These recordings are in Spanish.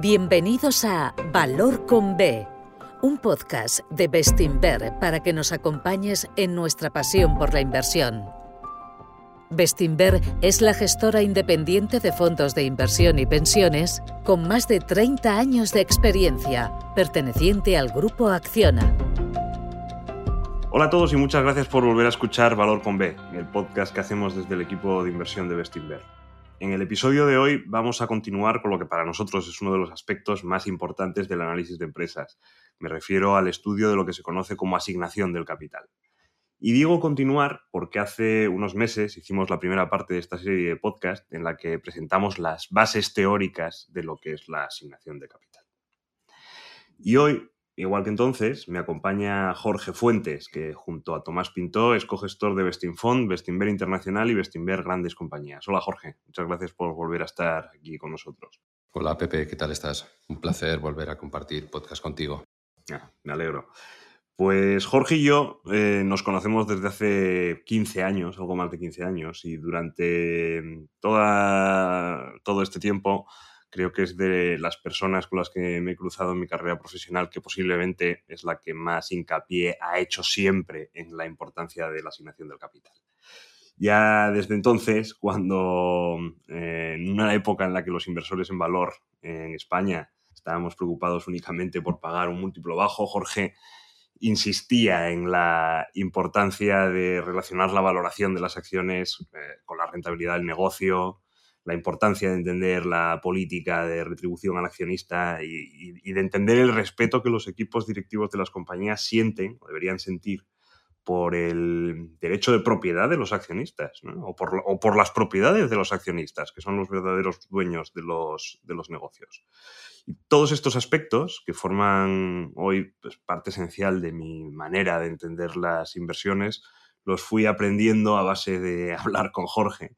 Bienvenidos a Valor con B, un podcast de Bestinver para que nos acompañes en nuestra pasión por la inversión. Bestinver es la gestora independiente de fondos de inversión y pensiones con más de 30 años de experiencia, perteneciente al grupo Acciona. Hola a todos y muchas gracias por volver a escuchar Valor con B, el podcast que hacemos desde el equipo de inversión de Bestinver. En el episodio de hoy vamos a continuar con lo que para nosotros es uno de los aspectos más importantes del análisis de empresas. Me refiero al estudio de lo que se conoce como asignación del capital. Y digo continuar porque hace unos meses hicimos la primera parte de esta serie de podcast en la que presentamos las bases teóricas de lo que es la asignación de capital. Y hoy Igual que entonces, me acompaña Jorge Fuentes, que junto a Tomás Pintó es cogestor de Bestinfond, Bestinver Internacional y Bestinver Grandes Compañías. Hola Jorge, muchas gracias por volver a estar aquí con nosotros. Hola Pepe, ¿qué tal estás? Un placer volver a compartir podcast contigo. me alegro. Pues Jorge y yo eh, nos conocemos desde hace 15 años, algo más de 15 años, y durante toda, todo este tiempo creo que es de las personas con las que me he cruzado en mi carrera profesional que posiblemente es la que más hincapié ha hecho siempre en la importancia de la asignación del capital. Ya desde entonces, cuando eh, en una época en la que los inversores en valor en España estábamos preocupados únicamente por pagar un múltiplo bajo, Jorge insistía en la importancia de relacionar la valoración de las acciones eh, con la rentabilidad del negocio, la importancia de entender la política de retribución al accionista y, de entender el respeto que los equipos directivos de las compañías sienten o deberían sentir por el derecho de propiedad de los accionistas o, por, las propiedades de los accionistas, que son los verdaderos dueños de los, negocios. Todos estos aspectos, que forman hoy pues, parte esencial de mi manera de entender las inversiones, los fui aprendiendo a base de hablar con Jorge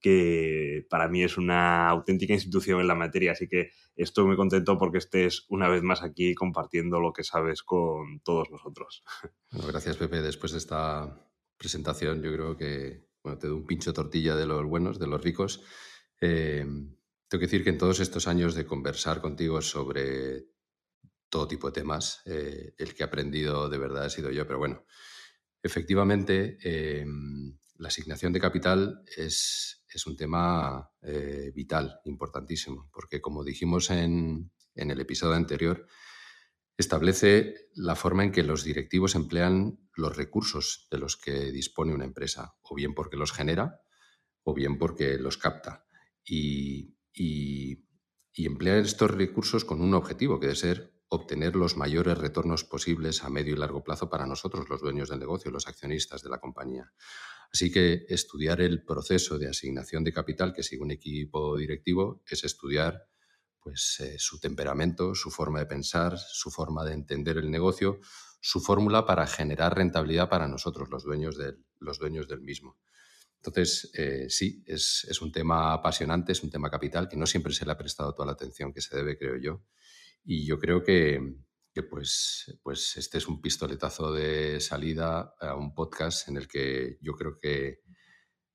que para mí es una auténtica institución en la materia, así que estoy muy contento porque estés una vez más aquí compartiendo lo que sabes con todos nosotros. Bueno, gracias Pepe. Después de esta presentación yo creo que te doy un pincho tortilla de los buenos, de los ricos. Eh, tengo que decir que en todos estos años de conversar contigo sobre todo tipo de temas, eh, el que he aprendido de verdad he sido yo, pero bueno, efectivamente eh, la asignación de capital es, es un tema eh, vital, importantísimo, porque como dijimos en, el episodio anterior, establece la forma en que los directivos emplean los recursos de los que dispone una empresa, o bien porque los genera, o bien porque los capta. Y, y, y emplear estos recursos con un objetivo, que debe ser obtener los mayores retornos posibles a medio y largo plazo para nosotros, los dueños del negocio, los accionistas de la compañía. Así que estudiar el proceso de asignación de capital que sigue un equipo directivo es estudiar pues, eh, su temperamento, su forma de pensar, su forma de entender el negocio, su fórmula para generar rentabilidad para nosotros, los dueños del, los dueños del mismo. Entonces, eh, sí, es, es, un tema apasionante, es un tema capital que no siempre se le ha prestado toda la atención que se debe, creo yo. Y yo creo que, que pues, pues este es un pistoletazo de salida a un podcast en el que yo creo que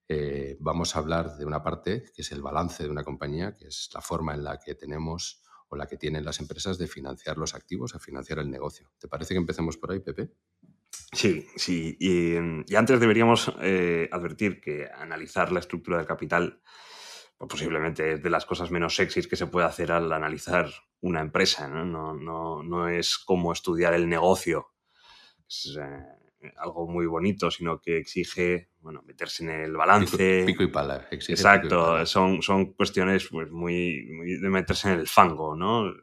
eh, vamos a hablar de una parte que es el balance de una compañía, que es la forma en la que tenemos o la que tienen las empresas de financiar los activos, a financiar el negocio. ¿Te parece que empecemos por ahí, Pepe? Sí, sí. Y, antes deberíamos eh, advertir que analizar la estructura del capital posiblemente es de las cosas menos sexys que se puede hacer al analizar una empresa. No, no, no, no es como estudiar el negocio. Es, eh, algo muy bonito, sino que exige bueno, meterse en el balance. Pico, y pala. Exacto, Son, son cuestiones pues, muy, muy, de meterse en el fango, ¿no? Eh,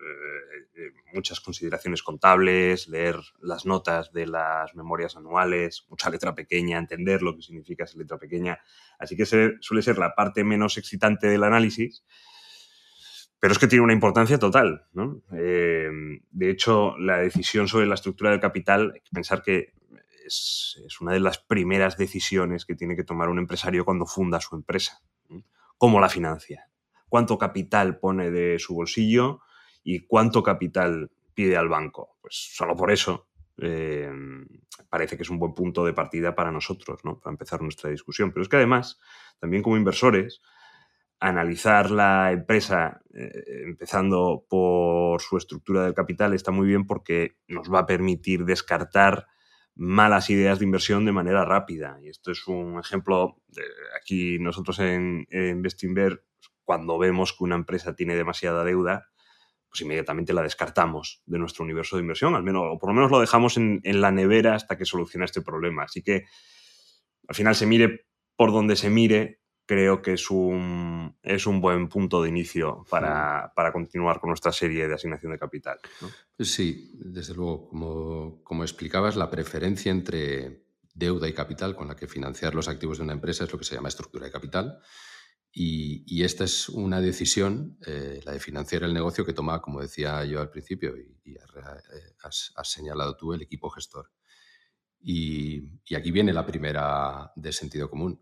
eh, muchas consideraciones contables, leer las notas de las memorias anuales, mucha letra pequeña, entender lo que significa esa letra pequeña. Así que suele ser la parte menos excitante del análisis, pero es que tiene una importancia total. Eh, de hecho, la decisión sobre la estructura del capital, hay que pensar que es, una de las primeras decisiones que tiene que tomar un empresario cuando funda su empresa. ¿Cómo la financia? ¿Cuánto capital pone de su bolsillo? ¿Y cuánto capital pide al banco? Pues solo por eso eh, parece que es un buen punto de partida para nosotros, ¿no? para empezar nuestra discusión. Pero es que además, también como inversores, analizar la empresa eh, empezando por su estructura del capital está muy bien porque nos va a permitir descartar malas ideas de inversión de manera rápida. Y esto es un ejemplo, de, aquí nosotros en, en cuando vemos que una empresa tiene demasiada deuda, pues inmediatamente la descartamos de nuestro universo de inversión, al menos, o por lo menos lo dejamos en, en la nevera hasta que solucione este problema. Así que al final se mire por donde se mire, creo que es un, es un buen punto de inicio para, para continuar con nuestra serie de asignación de capital. Sí, desde luego, como, como explicabas, la preferencia entre deuda y capital con la que financiar los activos de una empresa es lo que se llama estructura de capital. Y, y esta es una decisión, eh, la de financiar el negocio, que toma, como decía yo al principio, y, y has, has, señalado tú, el equipo gestor. Y, y, aquí viene la primera de sentido común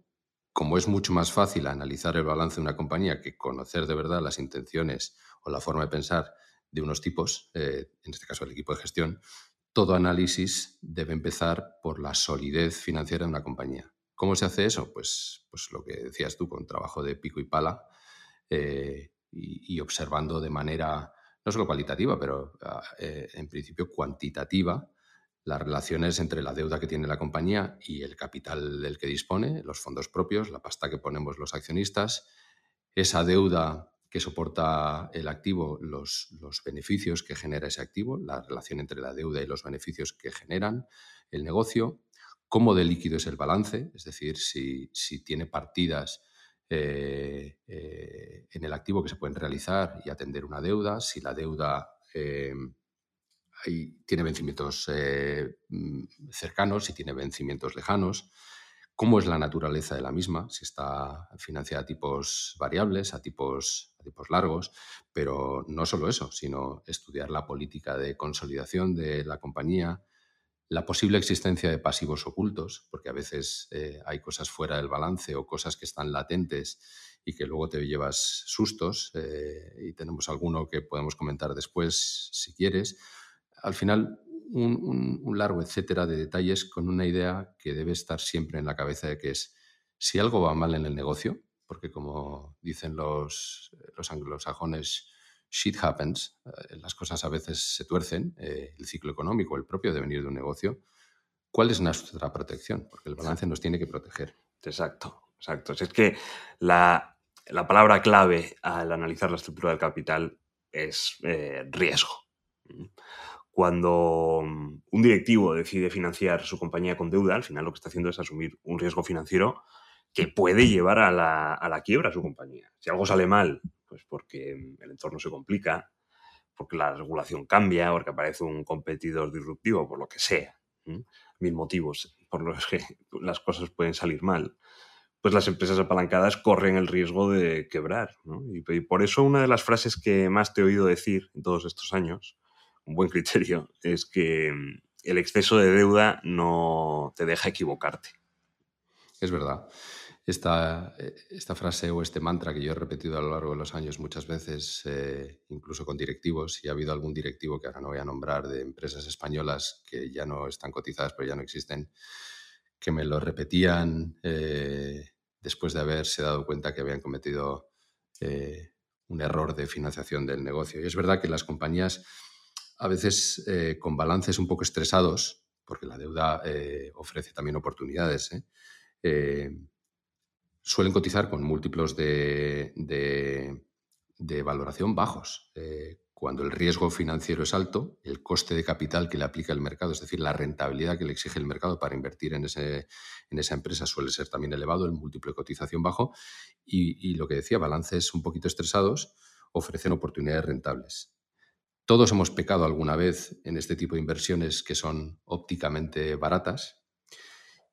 como es mucho más fácil analizar el balance de una compañía que conocer de verdad las intenciones o la forma de pensar de unos tipos, eh, en este caso el equipo de gestión, todo análisis debe empezar por la solidez financiera de una compañía. ¿Cómo se hace eso? Pues, pues lo que decías tú, con trabajo de pico y pala eh, y, observando de manera no solo cualitativa, pero eh, en principio cuantitativa las relaciones entre la deuda que tiene la compañía y el capital del que dispone, los fondos propios, la pasta que ponemos los accionistas, esa deuda que soporta el activo, los, los, beneficios que genera ese activo, la relación entre la deuda y los beneficios que generan el negocio, cómo de líquido es el balance, es decir, si, si tiene partidas eh, eh, en el activo que se pueden realizar y atender una deuda, si la deuda... Eh, tiene vencimientos eh, mm, cercanos, si tiene vencimientos lejanos, cómo es la naturaleza de la misma, si está financiada a tipos variables, a tipos, a tipos largos, pero no solo eso, sino estudiar la política de consolidación de la compañía, la posible existencia de pasivos ocultos, porque a veces eh, hay cosas fuera del balance o cosas que están latentes y que luego te llevas sustos, eh, y tenemos alguno que podemos comentar después si quieres, al final un, largo etcétera de detalles con una idea que debe estar siempre en la cabeza de que es si algo va mal en el negocio, porque como dicen los, los anglosajones, shit happens, eh, las cosas a veces se tuercen, eh, el ciclo económico, el propio devenir de un negocio, ¿cuál es nuestra protección? Porque el balance nos tiene que proteger. Exacto, exacto. Es que la, la palabra clave al analizar la estructura del capital es eh, riesgo cuando mm, un directivo decide financiar su compañía con deuda, al final lo que está haciendo es asumir un riesgo financiero que puede llevar a la, a la quiebra a su compañía. Si algo sale mal, pues porque mm, el entorno se complica, porque la regulación cambia, porque aparece un competidor disruptivo, por lo que sea, ¿sí? mil motivos por los que las cosas pueden salir mal, pues las empresas apalancadas corren el riesgo de quebrar. ¿no? Y, y por eso una de las frases que más te he oído decir en todos estos años un buen criterio es que mm, el exceso de deuda no te deja equivocarte. Es verdad. Esta, eh, esta, frase o este mantra que yo he repetido a lo largo de los años muchas veces, eh, incluso con directivos, y ha habido algún directivo que ahora no voy a nombrar de empresas españolas que ya no están cotizadas, pero ya no existen, que me lo repetían eh, después de haberse dado cuenta que habían cometido eh, un error de financiación del negocio. Y es verdad que las compañías a veces eh, con balances un poco estresados, porque la deuda eh, ofrece también oportunidades, ¿eh? suelen cotizar con múltiplos de, valoración bajos. Cuando el riesgo financiero es alto, el coste de capital que le aplica el mercado, es decir, la rentabilidad que le exige el mercado para invertir en, ese, en esa empresa suele ser también elevado, el múltiplo de cotización bajo, y lo que decía, balances un poquito estresados ofrecen oportunidades rentables. Todos hemos pecado alguna vez en este tipo de inversiones que son ópticamente baratas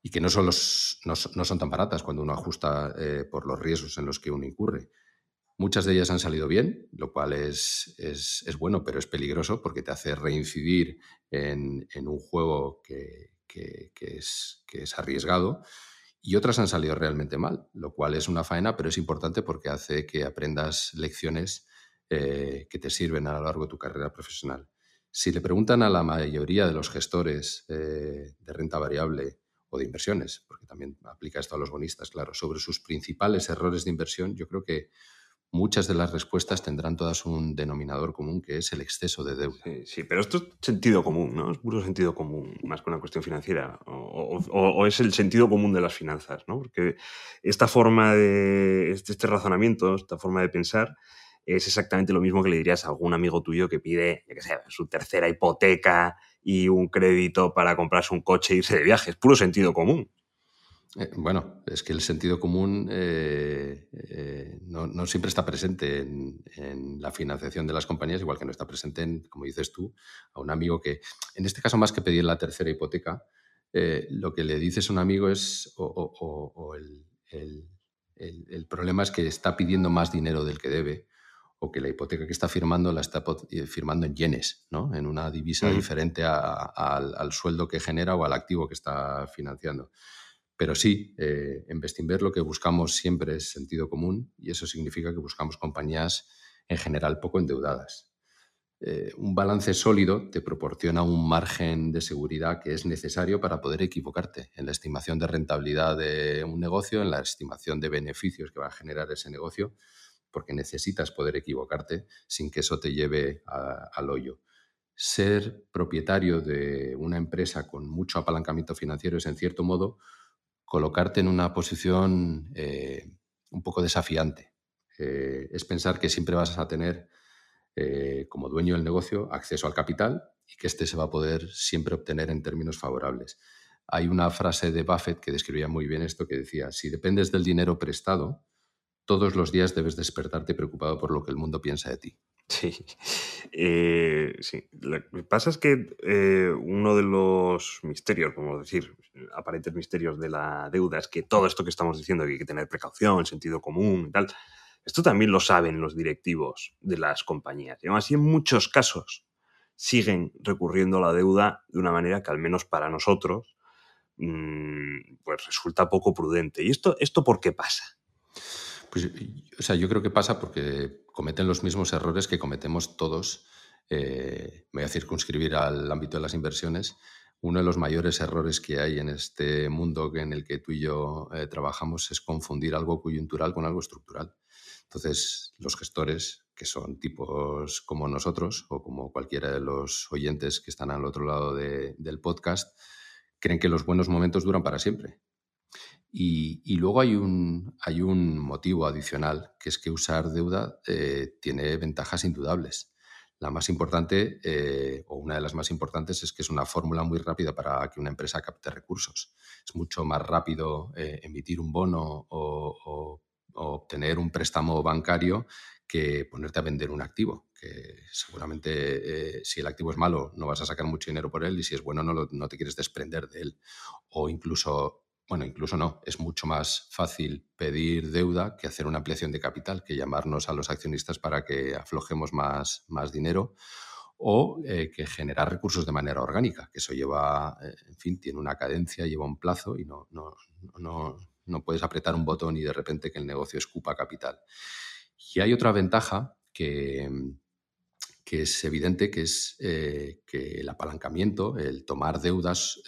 y que no son, tan baratas cuando uno ajusta eh, por los riesgos en los que uno incurre. Muchas de ellas han salido bien, lo cual es, bueno, pero es peligroso porque te hace reincidir en, un juego que es arriesgado y otras han salido realmente mal, lo cual es una faena, pero es importante porque hace que aprendas lecciones eh, que te sirven a lo largo de tu carrera profesional. Si le preguntan a la mayoría de los gestores eh, de renta variable o de inversiones, porque también aplica esto a los bonistas, claro, sobre sus principales errores de inversión, yo creo que muchas de las respuestas tendrán todas un denominador común que es el exceso de deuda. Sí, pero esto es sentido común, ¿no? Es puro sentido común, más que una cuestión financiera. O, es el sentido común de las finanzas, ¿no? Porque esta forma de. Este, este, razonamiento, esta forma de pensar, es exactamente lo mismo que le dirías a algún amigo tuyo que pide, su tercera hipoteca y un crédito para comprarse un coche e irse de viaje. Es puro sentido común. Eh, bueno, es que el sentido común eh, eh, no, siempre está presente en, la financiación de las compañías, igual que no está presente, en, como dices tú, a un amigo que, en este caso más que pedir la tercera hipoteca, lo que le dices a un amigo es, o, el, problema es que está pidiendo más dinero del que debe, o que la hipoteca que está firmando la está firmando en yenes, ¿no? en una divisa diferente al sueldo que genera o al activo que está financiando. Pero sí, eh, en Bestinver lo que buscamos siempre es sentido común y eso significa que buscamos compañías en general poco endeudadas. Eh, un balance sólido te proporciona un margen de seguridad que es necesario para poder equivocarte en la estimación de rentabilidad de un negocio, en la estimación de beneficios que va a generar ese negocio, porque necesitas poder equivocarte sin que eso te lleve al hoyo. Ser propietario de una empresa con mucho apalancamiento financiero es, en cierto modo, colocarte en una posición eh, un poco desafiante. Eh, es pensar que siempre vas a tener, eh, como dueño del negocio, acceso al capital y que éste se va a poder siempre obtener en términos favorables. Hay una frase de Buffett que describía muy bien esto, que decía, si dependes del dinero prestado, todos los días debes despertarte preocupado por lo que el mundo piensa de ti. Sí, eh, sí. Lo que pasa es que eh, uno de los misterios, como decir, aparentes misterios de la deuda es que todo esto que estamos diciendo, que hay que tener precaución, sentido común y tal, esto también lo saben los directivos de las compañías. Y aún así, en muchos casos, siguen recurriendo a la deuda de una manera que al menos para nosotros mm, pues resulta poco prudente. ¿Y esto, esto por qué pasa? Pues, o sea, yo creo que pasa porque cometen los mismos errores que cometemos todos. Eh, me voy a circunscribir al ámbito de las inversiones. Uno de los mayores errores que hay en este mundo en el que tú y yo eh, trabajamos es confundir algo coyuntural con algo estructural. Entonces, los gestores, que son tipos como nosotros o como cualquiera de los oyentes que están al otro lado del podcast, creen que los buenos momentos duran para siempre. Y, luego hay un, hay un motivo adicional, que es que usar deuda eh, tiene ventajas indudables. La más importante, eh, o una de las más importantes, es que es una fórmula muy rápida para que una empresa capte recursos. Es mucho más rápido eh, emitir un bono o, obtener un préstamo bancario que ponerte a vender un activo, que seguramente si el activo es malo no vas a sacar mucho dinero por él y si es bueno no, no te quieres desprender de él. O incluso bueno, incluso no, es mucho más fácil pedir deuda que hacer una ampliación de capital, que llamarnos a los accionistas para que aflojemos más, más dinero o eh, que generar recursos de manera orgánica, que eso lleva, eh, en fin, tiene una cadencia, lleva un plazo y no, no, no, no, puedes apretar un botón y de repente que el negocio escupa capital. Y hay otra ventaja que, que es evidente, que es eh, que el apalancamiento, el tomar deudas,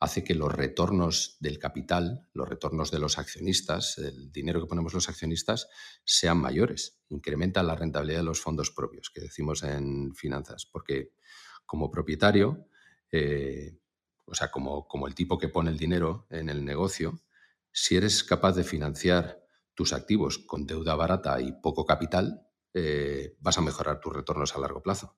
hace que los retornos del capital, los retornos de los accionistas, el dinero que ponemos los accionistas, sean mayores. Incrementa la rentabilidad de los fondos propios, que decimos en finanzas. Porque como propietario, eh, o sea, como, como el tipo que pone el dinero en el negocio, si eres capaz de financiar tus activos con deuda barata y poco capital, eh, vas a mejorar tus retornos a largo plazo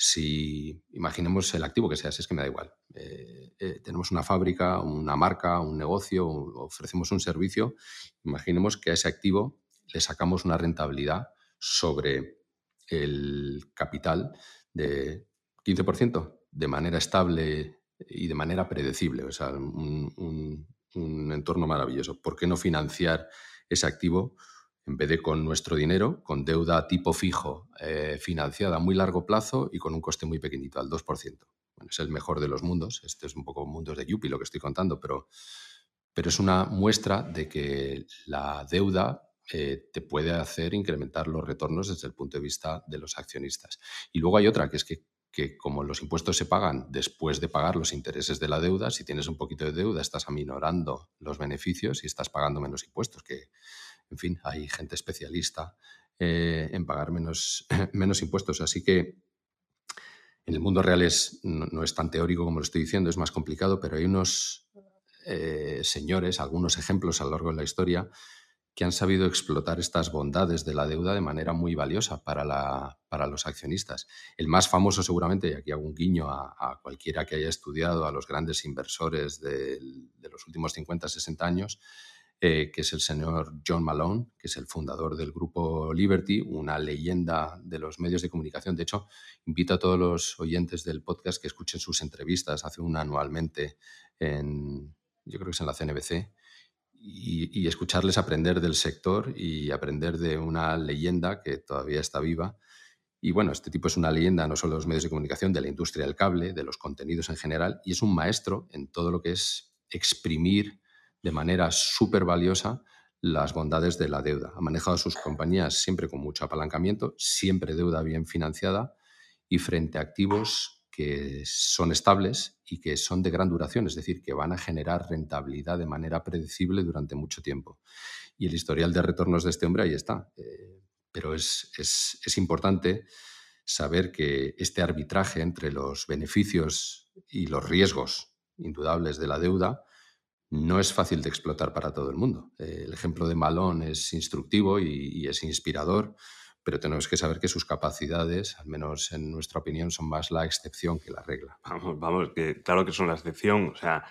si imaginemos el activo que sea, si es que me da igual. Eh, eh, tenemos una fábrica, una marca, un negocio, ofrecemos un servicio, imaginemos que a ese activo le sacamos una rentabilidad sobre el capital de 15% de manera estable y de manera predecible, o sea, un, un entorno maravilloso. ¿Por qué no financiar ese activo en vez de con nuestro dinero, con deuda tipo fijo, eh, financiada a muy largo plazo y con un coste muy pequeñito, al 2%. Bueno, es el mejor de los mundos. Este es un poco mundos de Yuppie lo que estoy contando, pero, pero es una muestra de que la deuda eh, te puede hacer incrementar los retornos desde el punto de vista de los accionistas. Y luego hay otra, que es que, que como los impuestos se pagan después de pagar los intereses de la deuda, si tienes un poquito de deuda estás aminorando los beneficios y estás pagando menos impuestos, que en fin, hay gente especialista eh, en pagar menos, menos impuestos. Así que en el mundo real es, no, es tan teórico como lo estoy diciendo, es más complicado, pero hay unos eh, señores, algunos ejemplos a lo largo de la historia, que han sabido explotar estas bondades de la deuda de manera muy valiosa para, la, para los accionistas. El más famoso seguramente, y aquí hago un guiño a, cualquiera que haya estudiado a los grandes inversores de, de los últimos 50, 60 años, eh, que es el señor John Malone, que es el fundador del grupo Liberty, una leyenda de los medios de comunicación. De hecho, invito a todos los oyentes del podcast que escuchen sus entrevistas. Hace una anualmente en, yo creo que es en la CNBC, y, escucharles aprender del sector y aprender de una leyenda que todavía está viva. Y bueno, este tipo es una leyenda no solo de los medios de comunicación, de la industria del cable, de los contenidos en general, y es un maestro en todo lo que es exprimir de manera súper valiosa las bondades de la deuda. Ha manejado sus compañías siempre con mucho apalancamiento, siempre deuda bien financiada y frente a activos que son estables y que son de gran duración, es decir, que van a generar rentabilidad de manera predecible durante mucho tiempo. Y el historial de retornos de este hombre ahí está. Eh, pero es, es importante saber que este arbitraje entre los beneficios y los riesgos indudables de la deuda no es fácil de explotar para todo el mundo. Eh, el ejemplo de Malone es instructivo y, es inspirador, pero tenemos que saber que sus capacidades, al menos en nuestra opinión, son más la excepción que la regla. Vamos, vamos, que claro que son la excepción. O sea,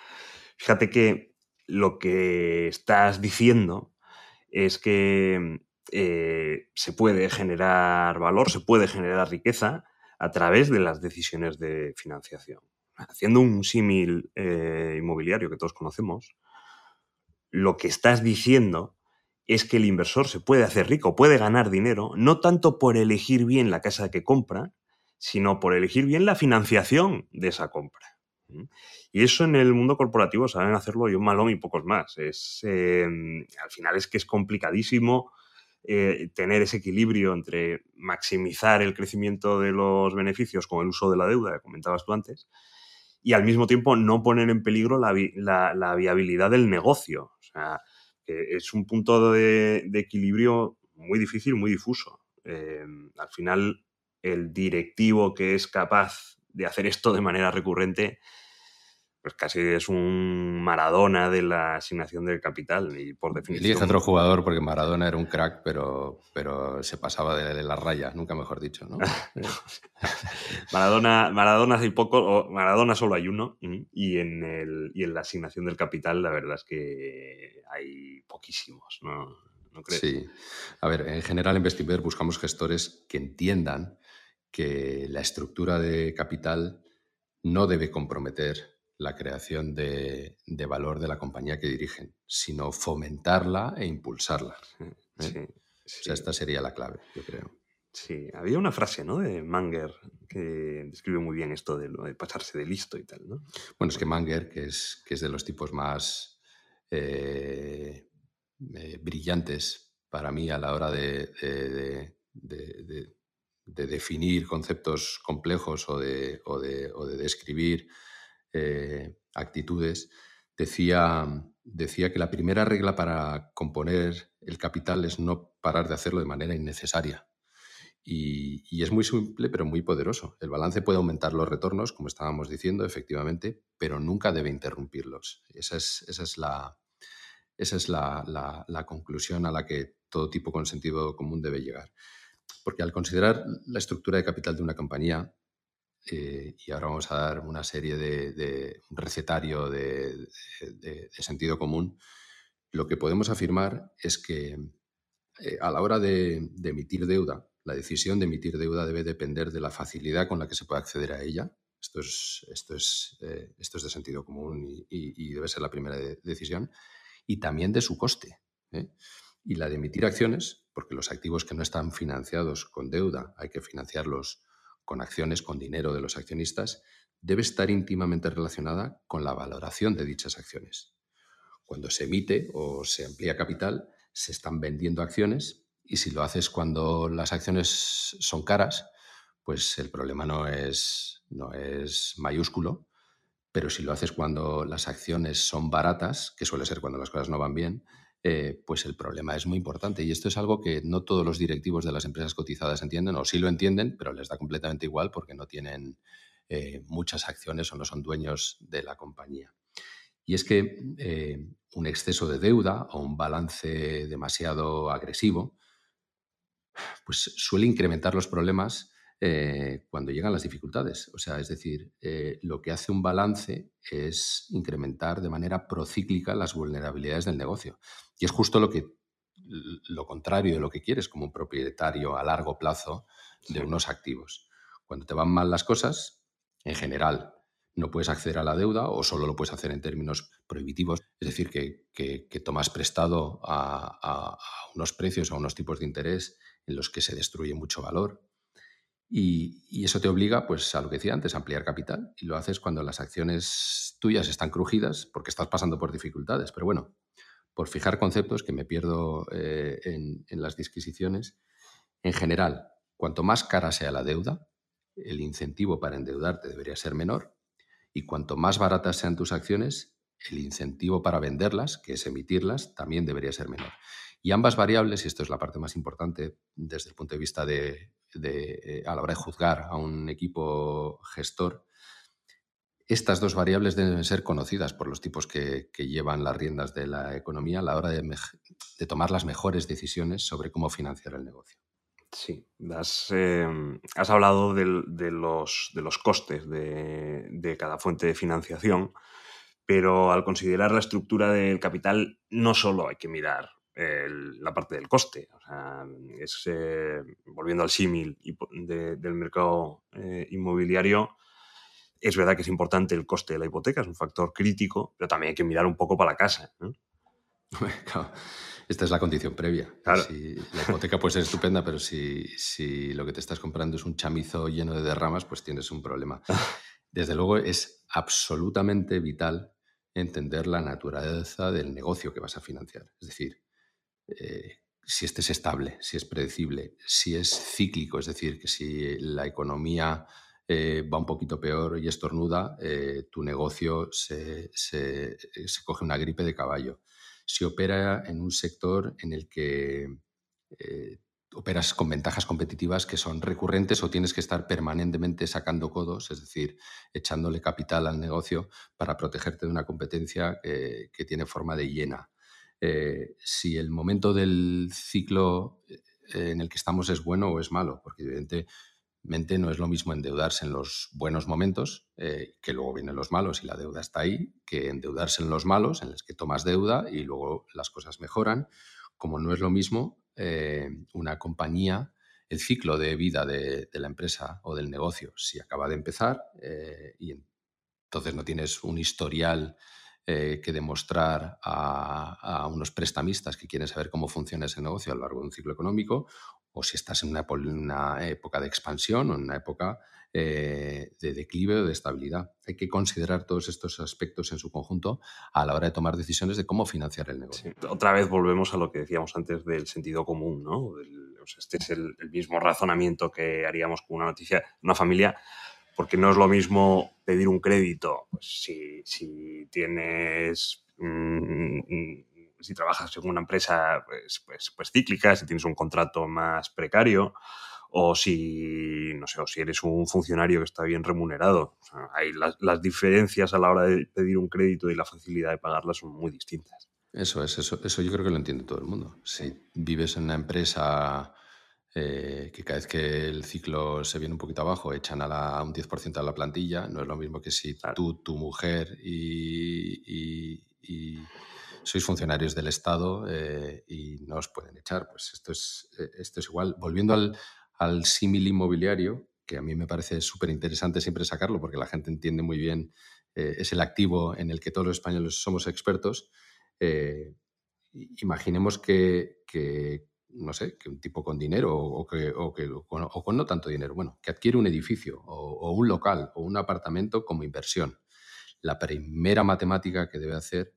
fíjate que lo que estás diciendo es que eh, se puede generar valor, se puede generar riqueza a través de las decisiones de financiación haciendo un símil eh, inmobiliario que todos conocemos, lo que estás diciendo es que el inversor se puede hacer rico, puede ganar dinero, no tanto por elegir bien la casa que compra, sino por elegir bien la financiación de esa compra. Y eso en el mundo corporativo saben hacerlo yo Malón y pocos más. Es, em, al final es que es complicadísimo eh, tener ese equilibrio entre maximizar el crecimiento de los beneficios con el uso de la deuda, que comentabas tú antes, y al mismo tiempo no poner en peligro la, viabilidad del negocio. O sea, es un punto de, equilibrio muy difícil, muy difuso. Eh, al final, el directivo que es capaz de hacer esto de manera recurrente pues casi es un Maradona de la asignación del capital y por definición. Es otro jugador porque Maradona era un crack, pero, pero se pasaba de, la raya, nunca mejor dicho, ¿no? Maradona, Maradona hay poco, Maradona solo hay uno y en, el, y en la asignación del capital la verdad es que hay poquísimos, ¿no? ¿No crees? Sí. A ver, en general en Vestiver buscamos gestores que entiendan que la estructura de capital no debe comprometer la creación de, valor de la compañía que dirigen, sino fomentarla e impulsarla. ¿eh? O sea, esta sería la clave, yo creo. Sí, había una frase, ¿no? De Manger que describe muy bien esto de, de pasarse de listo y tal, ¿no? Bueno, es que Manger, que es, que es de los tipos más eh, eh, brillantes para mí a la hora de, de, definir conceptos complejos o de, o de describir eh, actitudes, decía, decía que la primera regla para componer el capital es no parar de hacerlo de manera innecesaria. Y, es muy simple, pero muy poderoso. El balance puede aumentar los retornos, como estábamos diciendo, efectivamente, pero nunca debe interrumpirlos. Esa es, esa es, la, esa es la, la conclusión a la que todo tipo con sentido común debe llegar. Porque al considerar la estructura de capital de una compañía, eh, y ahora vamos a dar una serie de, un recetario de, sentido común, lo que podemos afirmar es que eh, a la hora de, emitir deuda, la decisión de emitir deuda debe depender de la facilidad con la que se puede acceder a ella. Esto es, esto es, eh, esto es de sentido común y, debe ser la primera decisión. Y también de su coste. Y la de emitir acciones, porque los activos que no están financiados con deuda hay que financiarlos con acciones, con dinero de los accionistas, debe estar íntimamente relacionada con la valoración de dichas acciones. Cuando se emite o se amplía capital, se están vendiendo acciones y si lo haces cuando las acciones son caras, pues el problema no es, no es mayúsculo, pero si lo haces cuando las acciones son baratas, que suele ser cuando las cosas no van bien, eh, pues el problema es muy importante. Y esto es algo que no todos los directivos de las empresas cotizadas entienden, o sí lo entienden, pero les da completamente igual porque no tienen eh, muchas acciones o no son dueños de la compañía. Y es que eh, un exceso de deuda o un balance demasiado agresivo, pues suele incrementar los problemas eh, cuando llegan las dificultades. O sea, es decir, eh, lo que hace un balance es incrementar de manera procíclica las vulnerabilidades del negocio. Y es justo lo que lo contrario de lo que quieres como un propietario a largo plazo de unos activos. Cuando te van mal las cosas, en general, no puedes acceder a la deuda o solo lo puedes hacer en términos prohibitivos, es decir, que, tomas prestado a, a, unos precios, a unos tipos de interés en los que se destruye mucho valor y, eso te obliga, pues, a lo que decía antes, a ampliar capital. Y lo haces cuando las acciones tuyas están crujidas porque estás pasando por dificultades. Pero bueno, por fijar conceptos que me pierdo eh, en, en las disquisiciones, en general, cuanto más cara sea la deuda, el incentivo para endeudarte debería ser menor. Y cuanto más baratas sean tus acciones, el incentivo para venderlas, que es emitirlas, también debería ser menor. Y ambas variables, y esto es la parte más importante desde el punto de vista de, eh, a la hora de juzgar a un equipo gestor, estas dos variables deben ser conocidas por los tipos que, llevan las riendas de la economía a la hora de, tomar las mejores decisiones sobre cómo financiar el negocio. Sí, has, em, hablado de, los, de, costes de, de, cada fuente de financiación, pero al considerar la estructura del capital no solo hay que mirar la parte del coste. O sea, es, eh, volviendo al símil del mercado eh, inmobiliario, es verdad que es importante el coste de la hipoteca, es un factor crítico, pero también hay que mirar un poco para la casa. Esta es la condición previa. la hipoteca puede ser estupenda, pero si, si, lo que te estás comprando es un chamizo lleno de derramas, pues tienes un problema. Desde luego es absolutamente vital entender la naturaleza del negocio que vas a financiar. Es decir, eh, si este es estable, si es predecible, si es cíclico, es decir, que si la economía eh, va un poquito peor y estornuda, eh, tu negocio se, coge una gripe de caballo. Si opera en un sector en el que operas con ventajas competitivas que son recurrentes o tienes que estar permanentemente sacando codos, es decir, echándole capital al negocio para protegerte de una competencia que tiene forma de hiena. Eh, si el momento del ciclo eh, en el que estamos es bueno o es malo, porque evidentemente no es lo mismo endeudarse en los buenos momentos, eh, que luego vienen los malos y la deuda está ahí, que endeudarse en los malos, en los que tomas deuda y luego las cosas mejoran, como no es lo mismo una compañía, el ciclo de vida de, la empresa o del negocio, si acaba de empezar y entonces no tienes un historial eh, que demostrar a, unos prestamistas que quieren saber cómo funciona ese negocio a lo largo de un ciclo económico, o si estás en una, época de expansión o en una época eh, de declive o de estabilidad. Hay que considerar todos estos aspectos en su conjunto a la hora de tomar decisiones de cómo financiar el negocio. Otra vez volvemos a lo que decíamos antes del sentido común, ¿no? este es el, el mismo razonamiento que haríamos con una noticia, una familia porque no es lo mismo pedir un crédito pues, si, tienes, mm, mm, si trabajas en una empresa pues, pues, pues, cíclica, si tienes un contrato más precario o si, no sé, o si eres un funcionario que está bien remunerado. hay las, las, diferencias a la hora de pedir un crédito y la facilidad de pagarlas son muy distintas. Eso es, eso, eso yo creo que lo entiende todo el mundo. Si vives en una empresa eh, que cada vez que el ciclo se viene un poquito abajo echan a, un 10% a la plantilla, no es lo mismo que si tú, tu mujer y, sois funcionarios del Estado eh, y no os pueden echar. Pues esto es, eh, esto es igual. Volviendo al, al símil inmobiliario, que a mí me parece súper interesante siempre sacarlo porque la gente entiende muy bien, es el activo en el que todos los españoles somos expertos. imaginemos que, que no sé, que un tipo con dinero o, que, o, que, con, no tanto dinero, bueno, que adquiere un edificio o, un local o un apartamento como inversión. La primera matemática que debe hacer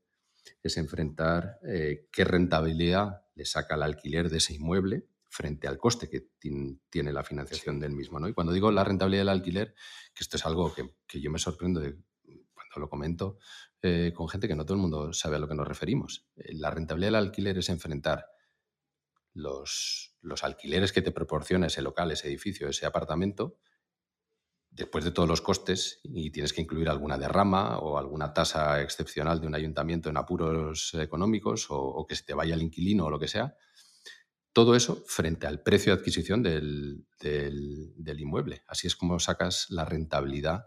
es enfrentar eh, qué rentabilidad le saca el alquiler de ese inmueble frente al coste que tiene la financiación del mismo. ¿no? Y cuando digo la rentabilidad del alquiler, que esto es algo que, yo me sorprendo de cuando lo comento eh, con gente que no todo el mundo sabe a lo que nos referimos. Eh, la rentabilidad del alquiler es enfrentar los, los alquileres que te proporciona ese local, ese edificio, ese apartamento, después de todos los costes y tienes que incluir alguna derrama o alguna tasa excepcional de un ayuntamiento en apuros económicos o, que se te vaya el inquilino o lo que sea, todo eso frente al precio de adquisición del, inmueble. Así es como sacas la rentabilidad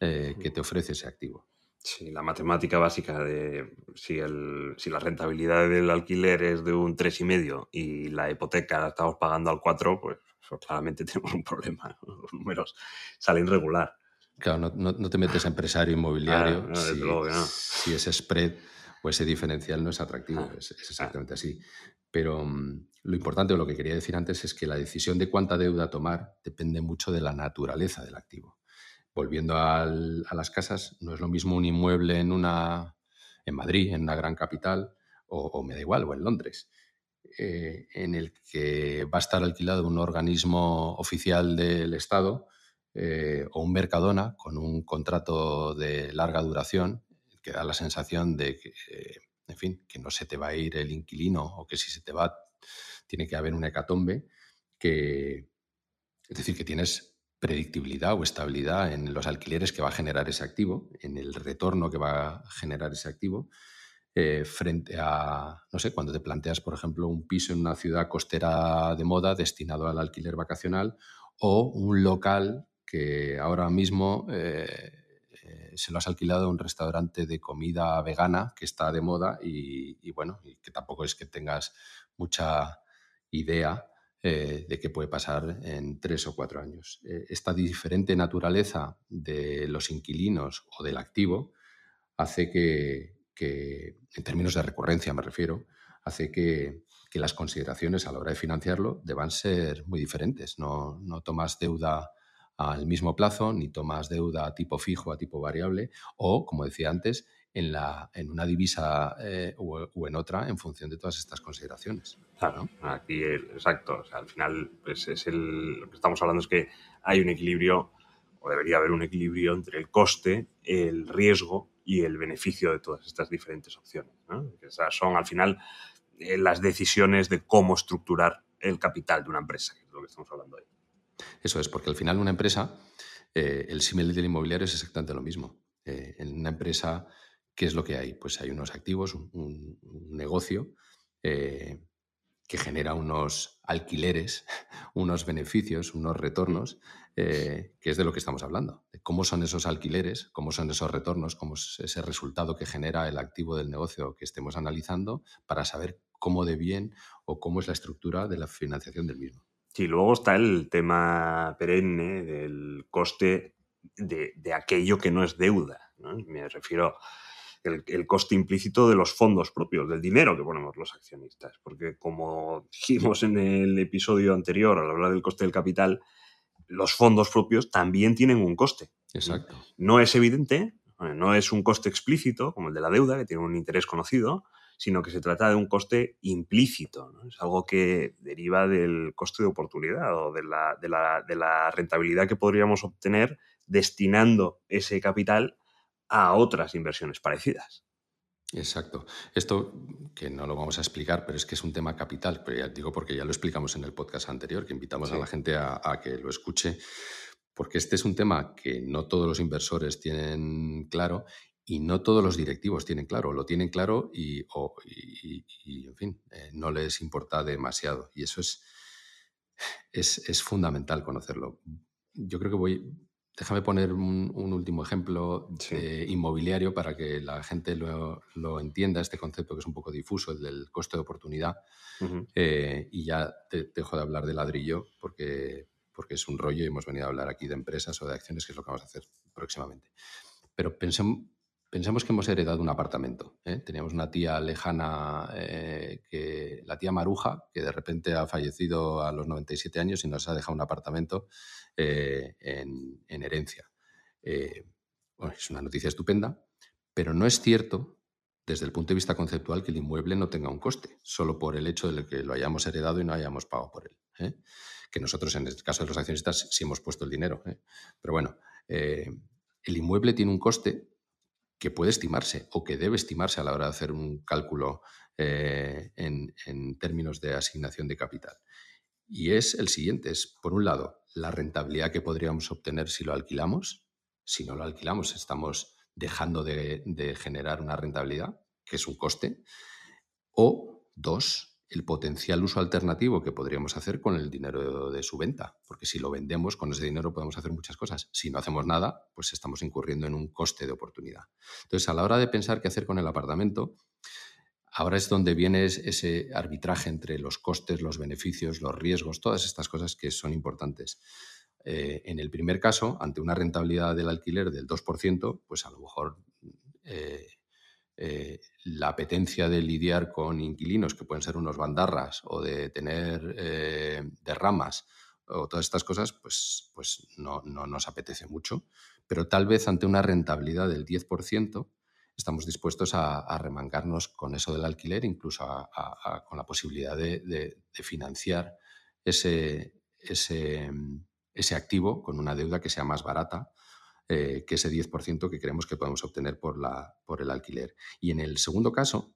eh, que te ofrece ese activo. Sí, la matemática básica de si, el, si la rentabilidad del alquiler es de un 3,5 y la hipoteca la estamos pagando al 4, pues claramente tenemos un problema. Los números salen regular. Claro, no, te metes a empresario inmobiliario si, ese spread o ese diferencial no es atractivo. es, exactamente así. Pero mm, lo importante o lo que quería decir antes es que la decisión de cuánta deuda tomar depende mucho de la naturaleza del activo. Volviendo a las casas, no es lo mismo un inmueble en, una, en Madrid, en una gran capital, o me da igual, o en Londres eh, en el que va a estar alquilado un organismo oficial del Estado eh, o un Mercadona con un contrato de larga duración que da la sensación de que, eh, en fin, que no se te va a ir el inquilino o que si se te va tiene que haber una hecatombe que, es decir, que tienes predictibilidad o estabilidad en los alquileres que va a generar ese activo, en el retorno que va a generar ese activo, eh, frente a, no sé, cuando te planteas, por ejemplo, un piso en una ciudad costera de moda destinado al alquiler vacacional o un local que ahora mismo eh, eh, se lo has alquilado a un restaurante de comida vegana que está de moda y, bueno, y que tampoco es que tengas mucha idea de qué puede pasar en tres o cuatro años. esta diferente naturaleza de los inquilinos o del activo hace que, que, en términos de recurrencia me refiero, hace que, las consideraciones a la hora de financiarlo deban ser muy diferentes. No, tomas deuda al mismo plazo, ni tomas deuda a tipo fijo, a tipo variable, o, como decía antes, en, la, en una divisa eh, o, en otra en función de todas estas consideraciones. Claro, aquí, exacto. al final, pues es el, lo que estamos hablando es que hay un equilibrio, o debería haber un equilibrio entre el coste, el riesgo y el beneficio de todas estas diferentes opciones. Esas son al final eh, las decisiones de cómo estructurar el capital de una empresa, que es lo que estamos hablando hoy. Eso es, porque al final una empresa, eh, el símil del inmobiliario es exactamente lo mismo. Eh, en una empresa, ¿qué es lo que hay? Pues hay unos activos, un, negocio que genera unos alquileres, unos beneficios, unos retornos eh, que es de lo que estamos hablando, de cómo son esos alquileres, cómo son esos retornos, cómo es ese resultado que genera el activo del negocio que estemos analizando para saber cómo de bien o cómo es la estructura de la financiación del mismo. Sí, luego está el tema perenne del coste de, aquello que no es deuda. Me refiero el, el, coste implícito de los fondos propios, del dinero que ponemos los accionistas. Porque como dijimos en el episodio anterior al hablar del coste del capital, los fondos propios también tienen un coste. Exacto. No es evidente, no es un coste explícito, como el de la deuda, que tiene un interés conocido, sino que se trata de un coste implícito. Es algo que deriva del coste de oportunidad o de la, de, la, de la, rentabilidad que podríamos obtener destinando ese capital a otras inversiones parecidas. Exacto. Esto que no lo vamos a explicar, pero es que es un tema capital, pero ya digo porque ya lo explicamos en el podcast anterior, que invitamos a la gente a, que lo escuche, porque este es un tema que no todos los inversores tienen claro y no todos los directivos tienen claro, lo tienen claro y, en fin, eh, no les importa demasiado. Y eso es, es, es fundamental conocerlo. Yo creo que voy, Déjame poner un, último ejemplo inmobiliario para que la gente lo, entienda, este concepto que es un poco difuso, el del coste de oportunidad. Eh, y ya te, dejo de hablar de ladrillo porque, porque es un rollo y hemos venido a hablar aquí de empresas o de acciones, que es lo que vamos a hacer próximamente. Pero pensemos, pensemos que hemos heredado un apartamento. ¿eh? Teníamos una tía lejana, eh, la tía Maruja, que de repente ha fallecido a los 97 años y nos ha dejado un apartamento eh, en, herencia. Es una noticia estupenda, pero no es cierto, desde el punto de vista conceptual que el inmueble no tenga un coste, solo por el hecho de que lo hayamos heredado y no hayamos pagado por él. Que nosotros, en el caso de los accionistas, sí hemos puesto el dinero. Pero bueno, el inmueble tiene un coste que puede estimarse o que debe estimarse a la hora de hacer un cálculo en, en términos de asignación de capital. Y es el siguiente, es por un lado la rentabilidad que podríamos obtener si lo alquilamos. Si no lo alquilamos, estamos dejando de, generar una rentabilidad, que es un coste, o dos, el potencial uso alternativo que podríamos hacer con el dinero de, su venta, porque si lo vendemos, con ese dinero podemos hacer muchas cosas. Si no hacemos nada, pues estamos incurriendo en un coste de oportunidad. Entonces, a la hora de pensar qué hacer con el apartamento, ahora es donde viene ese arbitraje entre los costes, los beneficios, los riesgos, todas estas cosas que son importantes. Eh, en el primer caso, ante una rentabilidad del alquiler del 2%, pues a lo mejor eh, eh, la apetencia de lidiar con inquilinos, que pueden ser unos bandarras, o de tener derramas, o todas estas cosas, pues, pues no, nos apetece mucho. Pero tal vez ante una rentabilidad del 10%, estamos dispuestos a, remangarnos con eso del alquiler, incluso con la posibilidad de, financiar ese, ese, ese activo con una deuda que sea más barata eh, que ese 10% que creemos que podemos obtener por, la, por el alquiler. Y en el segundo caso,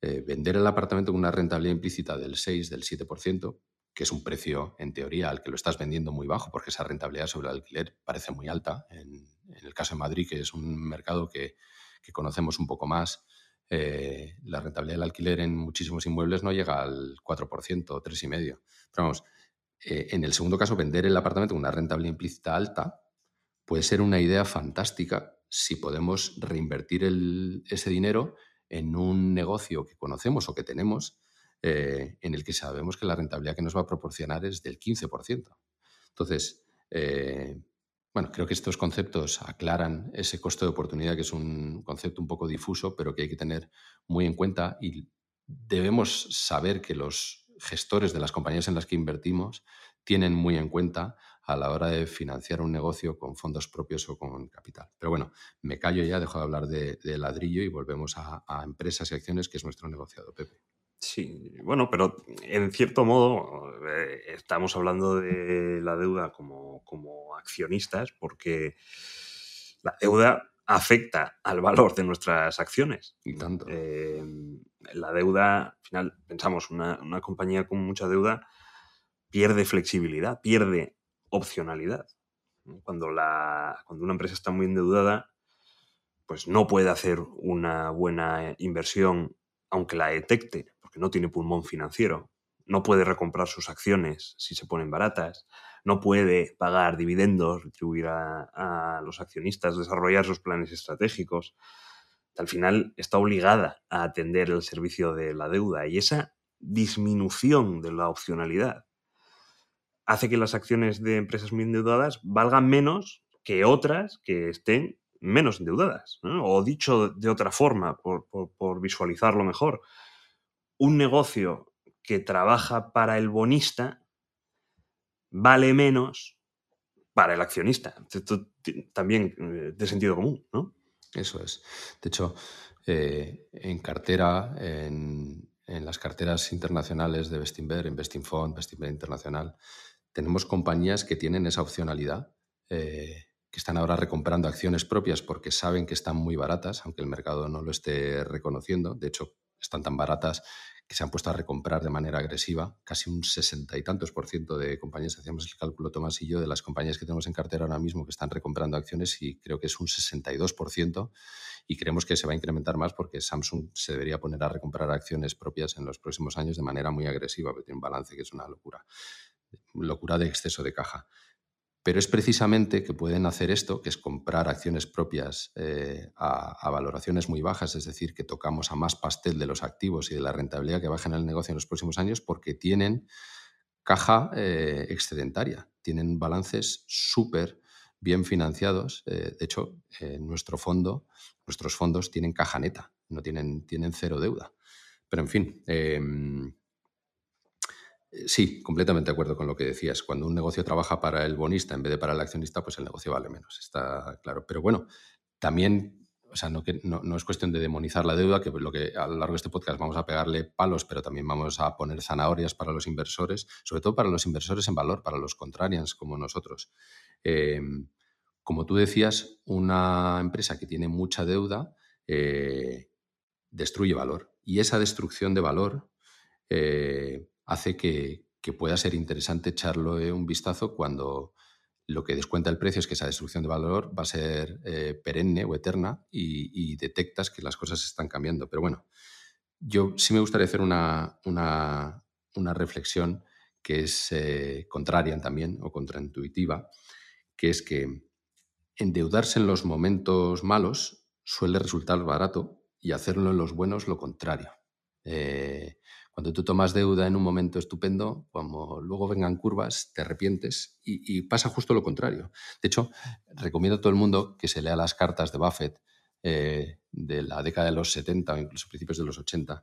eh, vender el apartamento con una rentabilidad implícita del 6, del 7%, que es un precio en teoría al que lo estás vendiendo muy bajo, porque esa rentabilidad sobre el alquiler parece muy alta. En, el caso de Madrid, que es un mercado que, conocemos un poco más, eh, la rentabilidad del alquiler en muchísimos inmuebles no llega al 4% o 3,5%. Pero vamos, en el segundo caso, vender el apartamento con una rentabilidad implícita alta puede ser una idea fantástica si podemos reinvertir ese dinero en un negocio que conocemos o que tenemos, eh, en el que sabemos que la rentabilidad que nos va a proporcionar es del 15%. Entonces, eh, bueno, creo que estos conceptos aclaran ese costo de oportunidad, que es un concepto un poco difuso, pero que hay que tener muy en cuenta y debemos saber que los gestores de las compañías en las que invertimos tienen muy en cuenta a la hora de financiar un negocio con fondos propios o con capital. Pero bueno, me callo ya, dejo de hablar de, ladrillo y volvemos a, empresas y acciones, que es nuestro negociado, Pepe. Sí, bueno, pero en cierto modo eh, estamos hablando de la deuda como, como accionistas porque la deuda afecta al valor de nuestras acciones. Y tanto. Eh, la deuda, al final, pensamos, una, compañía con mucha deuda pierde flexibilidad, pierde opcionalidad. Cuando, la, cuando una empresa está muy endeudada, pues no puede hacer una buena inversión aunque la detecte, porque no tiene pulmón financiero. No puede recomprar sus acciones si se ponen baratas no puede pagar dividendos, retribuir a, los accionistas, desarrollar sus planes estratégicos. Al final está obligada a atender el servicio de la deuda y esa disminución de la opcionalidad hace que las acciones de empresas muy endeudadas valgan menos que otras que estén menos endeudadas. O dicho de otra forma, por, por visualizarlo mejor, un negocio que trabaja para el bonista vale menos para el accionista. Esto también eh, de sentido común, ¿no? Eso es. De hecho, eh, en cartera, en, las carteras internacionales de Bestinver, en Bestinfond, Bestinver Internacional, tenemos compañías que tienen esa opcionalidad, eh, que están ahora recomprando acciones propias porque saben que están muy baratas, aunque el mercado no lo esté reconociendo. De hecho, están tan baratas que se han puesto a recomprar de manera agresiva, casi un sesenta y tantos por ciento de compañías, hacíamos el cálculo Tomás y yo, de las compañías que tenemos en cartera ahora mismo que están recomprando acciones y creo que es un 62% y creemos que se va a incrementar más porque Samsung se debería poner a recomprar acciones propias en los próximos años de manera muy agresiva, porque tiene un balance que es una locura, locura de exceso de caja. Pero es precisamente que pueden hacer esto, que es comprar acciones propias eh, a, valoraciones muy bajas, es decir, que tocamos a más pastel de los activos y de la rentabilidad que baja en el negocio en los próximos años, porque tienen caja eh, excedentaria, tienen balances súper bien financiados. Eh, de hecho, nuestro fondo, nuestros fondos tienen caja neta, no tienen, tienen cero deuda. Pero en fin, em, sí, completamente de acuerdo con lo que decías. Cuando un negocio trabaja para el bonista en vez de para el accionista, pues el negocio vale menos, está claro. Pero bueno, también o sea, no, que, no, es cuestión de demonizar la deuda, que lo que a lo largo de este podcast vamos a pegarle palos, pero también vamos a poner zanahorias para los inversores, sobre todo para los inversores en valor, para los contrarians como nosotros. Em, como tú decías, una empresa que tiene mucha deuda eh, destruye valor y esa destrucción de valor eh, hace que, pueda ser interesante echarle un vistazo cuando lo que descuenta el precio es que esa destrucción de valor va a ser eh, perenne o eterna y, detectas que las cosas están cambiando. Pero bueno, yo sí me gustaría hacer una, una, reflexión que es contraria también o contraintuitiva, que es que endeudarse en los momentos malos suele resultar barato y hacerlo en los buenos lo contrario. Eh, cuando tú tomas deuda en un momento estupendo, como luego vengan curvas, te arrepientes y, pasa justo lo contrario. De hecho, recomiendo a todo el mundo que se lea las cartas de Buffett eh, de la década de los 70 o incluso principios de los 80,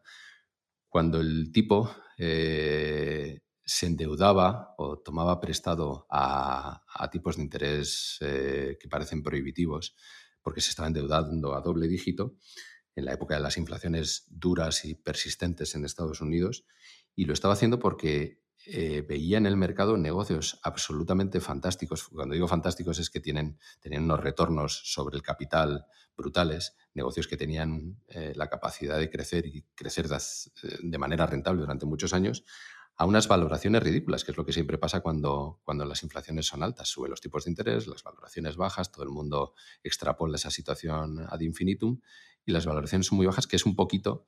cuando el tipo eh, se endeudaba o tomaba prestado a, tipos de interés eh, que parecen prohibitivos, porque se estaba endeudando a doble dígito en la época de las inflaciones duras y persistentes en Estados Unidos, y lo estaba haciendo porque eh, veía en el mercado negocios absolutamente fantásticos. Cuando digo fantásticos es que tienen, tenían unos retornos sobre el capital brutales, negocios que tenían eh, la capacidad de crecer y crecer de manera rentable durante muchos años, a unas valoraciones ridículas, que es lo que siempre pasa cuando, cuando las inflaciones son altas. Suben los tipos de interés, las valoraciones bajas, todo el mundo extrapola esa situación ad infinitum y las valoraciones son muy bajas, que es un poquito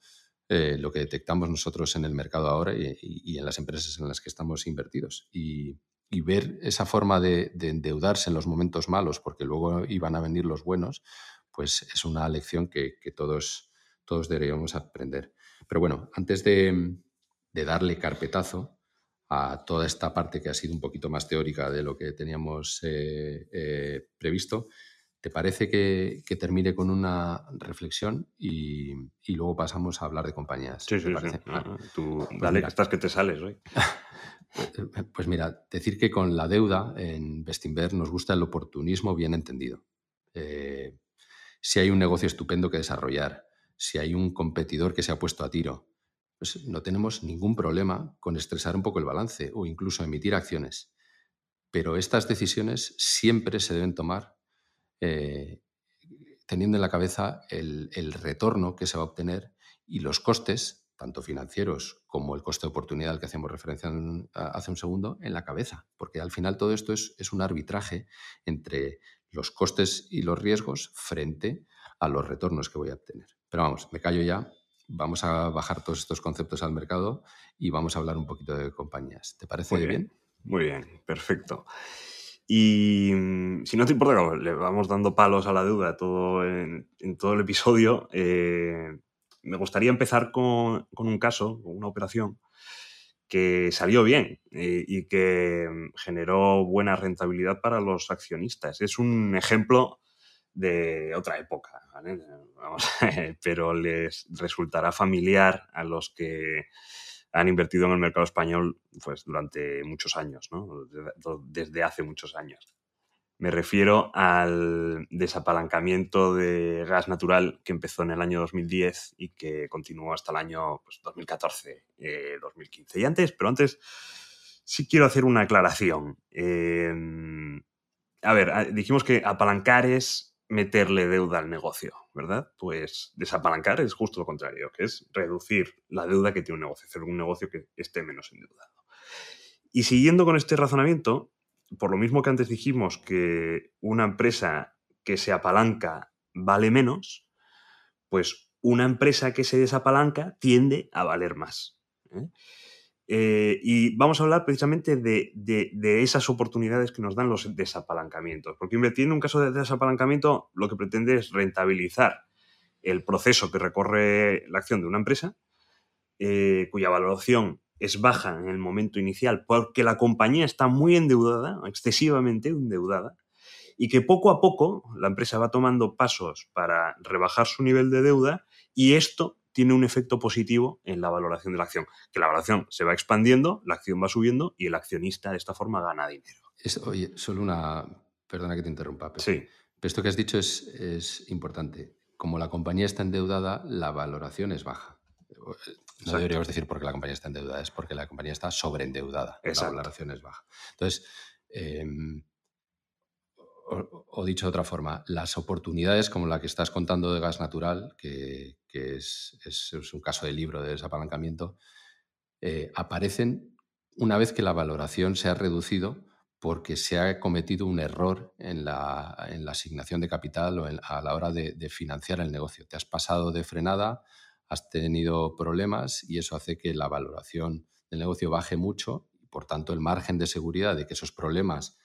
eh, lo que detectamos nosotros en el mercado ahora y, en las empresas en las que estamos invertidos. Y, ver esa forma de, endeudarse en los momentos malos, porque luego iban a venir los buenos, pues es una lección que, que todos, todos deberíamos aprender. Pero bueno, antes de, de darle carpetazo a toda esta parte que ha sido un poquito más teórica de lo que teníamos eh, eh, previsto. ¿Te parece que, termine con una reflexión y, luego pasamos a hablar de compañías? Sí, sí, sí. Ah, tú, pues dale, que estás que te sales hoy. pues mira, decir que con la deuda en Bestinver nos gusta el oportunismo bien entendido. Eh, si hay un negocio estupendo que desarrollar, si hay un competidor que se ha puesto a tiro, pues no tenemos ningún problema con estresar un poco el balance o incluso emitir acciones. Pero estas decisiones siempre se deben tomar eh, teniendo en la cabeza el, retorno que se va a obtener y los costes, tanto financieros como el coste de oportunidad al que hacemos referencia hace un segundo, en la cabeza. Porque al final todo esto es, es un arbitraje entre los costes y los riesgos frente a los retornos que voy a obtener. Pero vamos, me callo ya vamos a bajar todos estos conceptos al mercado y vamos a hablar un poquito de compañías. ¿Te parece Muy bien? Muy bien, perfecto. Y mm, si no te importa, le vamos dando palos a la deuda todo en, todo el episodio, eh, me gustaría empezar con, un caso, con una operación que salió bien eh, y que mm, generó buena rentabilidad para los accionistas. Es un ejemplo de otra época, pero les resultará familiar a los que han invertido en el mercado español pues, durante muchos años, desde hace muchos años. Me refiero al desapalancamiento de gas natural que empezó en el año 2010 y que continuó hasta el año 2014, pues, 2015. Eh, y antes, pero antes sí quiero hacer una aclaración. Em, a ver, dijimos que apalancar es meterle deuda al negocio, ¿verdad? Pues desapalancar es justo lo contrario, que es reducir la deuda que tiene un negocio, hacer un negocio que esté menos endeudado. Y siguiendo con este razonamiento, por lo mismo que antes dijimos que una empresa que se apalanca vale menos, pues una empresa que se desapalanca tiende a valer más. ¿eh? Eh, y vamos a hablar precisamente de, esas oportunidades que nos dan los desapalancamientos. Porque invertir en un caso de desapalancamiento lo que pretende es rentabilizar el proceso que recorre la acción de una empresa, eh, cuya valoración es baja en el momento inicial porque la compañía está muy endeudada, excesivamente endeudada, y que poco a poco la empresa va tomando pasos para rebajar su nivel de deuda y esto tiene un efecto positivo en la valoración de la acción, que la valoración se va expandiendo, la acción va subiendo y el accionista de esta forma gana dinero. oye, solo una... Perdona que te interrumpa. Sí. Pero esto que has dicho es, es importante. como la compañía está endeudada, la valoración es baja. No deberíamos decir porque la compañía está endeudada, es porque la compañía está sobreendeudada. La valoración es baja. Entonces, em, o, dicho de otra forma, las oportunidades como la que estás contando de gas natural, que, es, un caso de libro de desapalancamiento, eh, aparecen una vez que la valoración se ha reducido porque se ha cometido un error en la, asignación de capital o a la hora de, financiar el negocio. Te has pasado de frenada, has tenido problemas y eso hace que la valoración del negocio baje mucho y por tanto el margen de seguridad de que esos problemas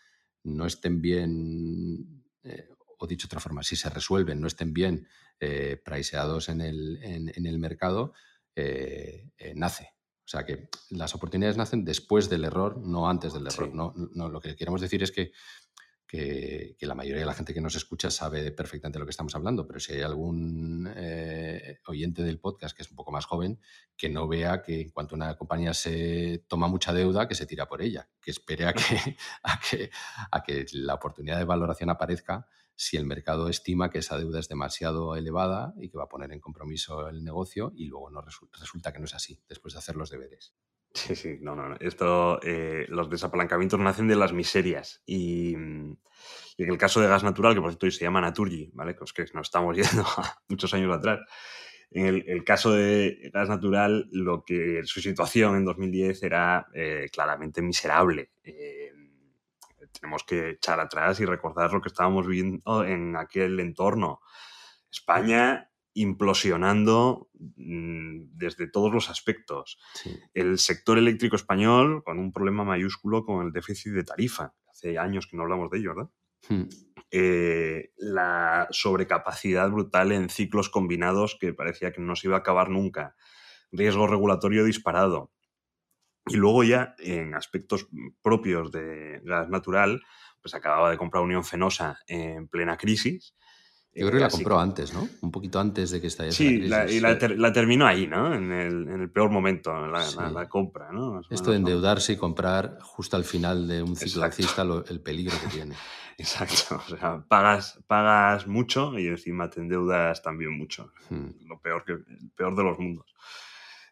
no estén bien, eh, o dicho de otra forma, si se resuelven, no estén bien eh, priceados en el, en, el mercado, eh, nace. O sea que las oportunidades nacen después del error, no antes del error. No, no, lo que queremos decir es que, que, la mayoría de la gente que nos escucha sabe perfectamente de lo que estamos hablando, pero si hay algún eh, oyente del podcast que es un poco más joven, que no vea que en cuanto una compañía se toma mucha deuda, que se tira por ella, que espere a que, a que, a que la oportunidad de valoración aparezca si el mercado estima que esa deuda es demasiado elevada y que va a poner en compromiso el negocio y luego no resulta que no es así después de hacer los deberes. Sí, sí, no, no. Esto, eh, los desapalancamientos nacen de las miserias. Y, en el caso de gas natural, que por cierto hoy se llama Naturgy, ¿vale? Pues que nos estamos yendo muchos años atrás. En el, caso de gas natural, lo que su situación en 2010 era eh, claramente miserable. Eh, tenemos que echar atrás y recordar lo que estábamos viviendo en aquel entorno. España implosionando mm, desde todos los aspectos. El sector eléctrico español con un problema mayúsculo con el déficit de tarifa. Hace años que no hablamos de ello, ¿verdad? Hmm. Eh, la sobrecapacidad brutal en ciclos combinados que parecía que no se iba a acabar nunca. Riesgo regulatorio disparado. Y luego ya en aspectos propios de gas natural, pues acababa de comprar Unión Fenosa en plena crisis. Yo creo que la compró antes, ¿no? Un poquito antes de que estallara sí, la crisis. Sí, y la, terminó ahí, ¿no? En el, en el peor momento, la, la, compra, ¿no? Esto de endeudarse y comprar justo al final de un ciclo alcista, el peligro que tiene. Exacto, o sea, pagas, pagas mucho y encima te endeudas también mucho. Hmm. Lo peor, que, el peor de los mundos.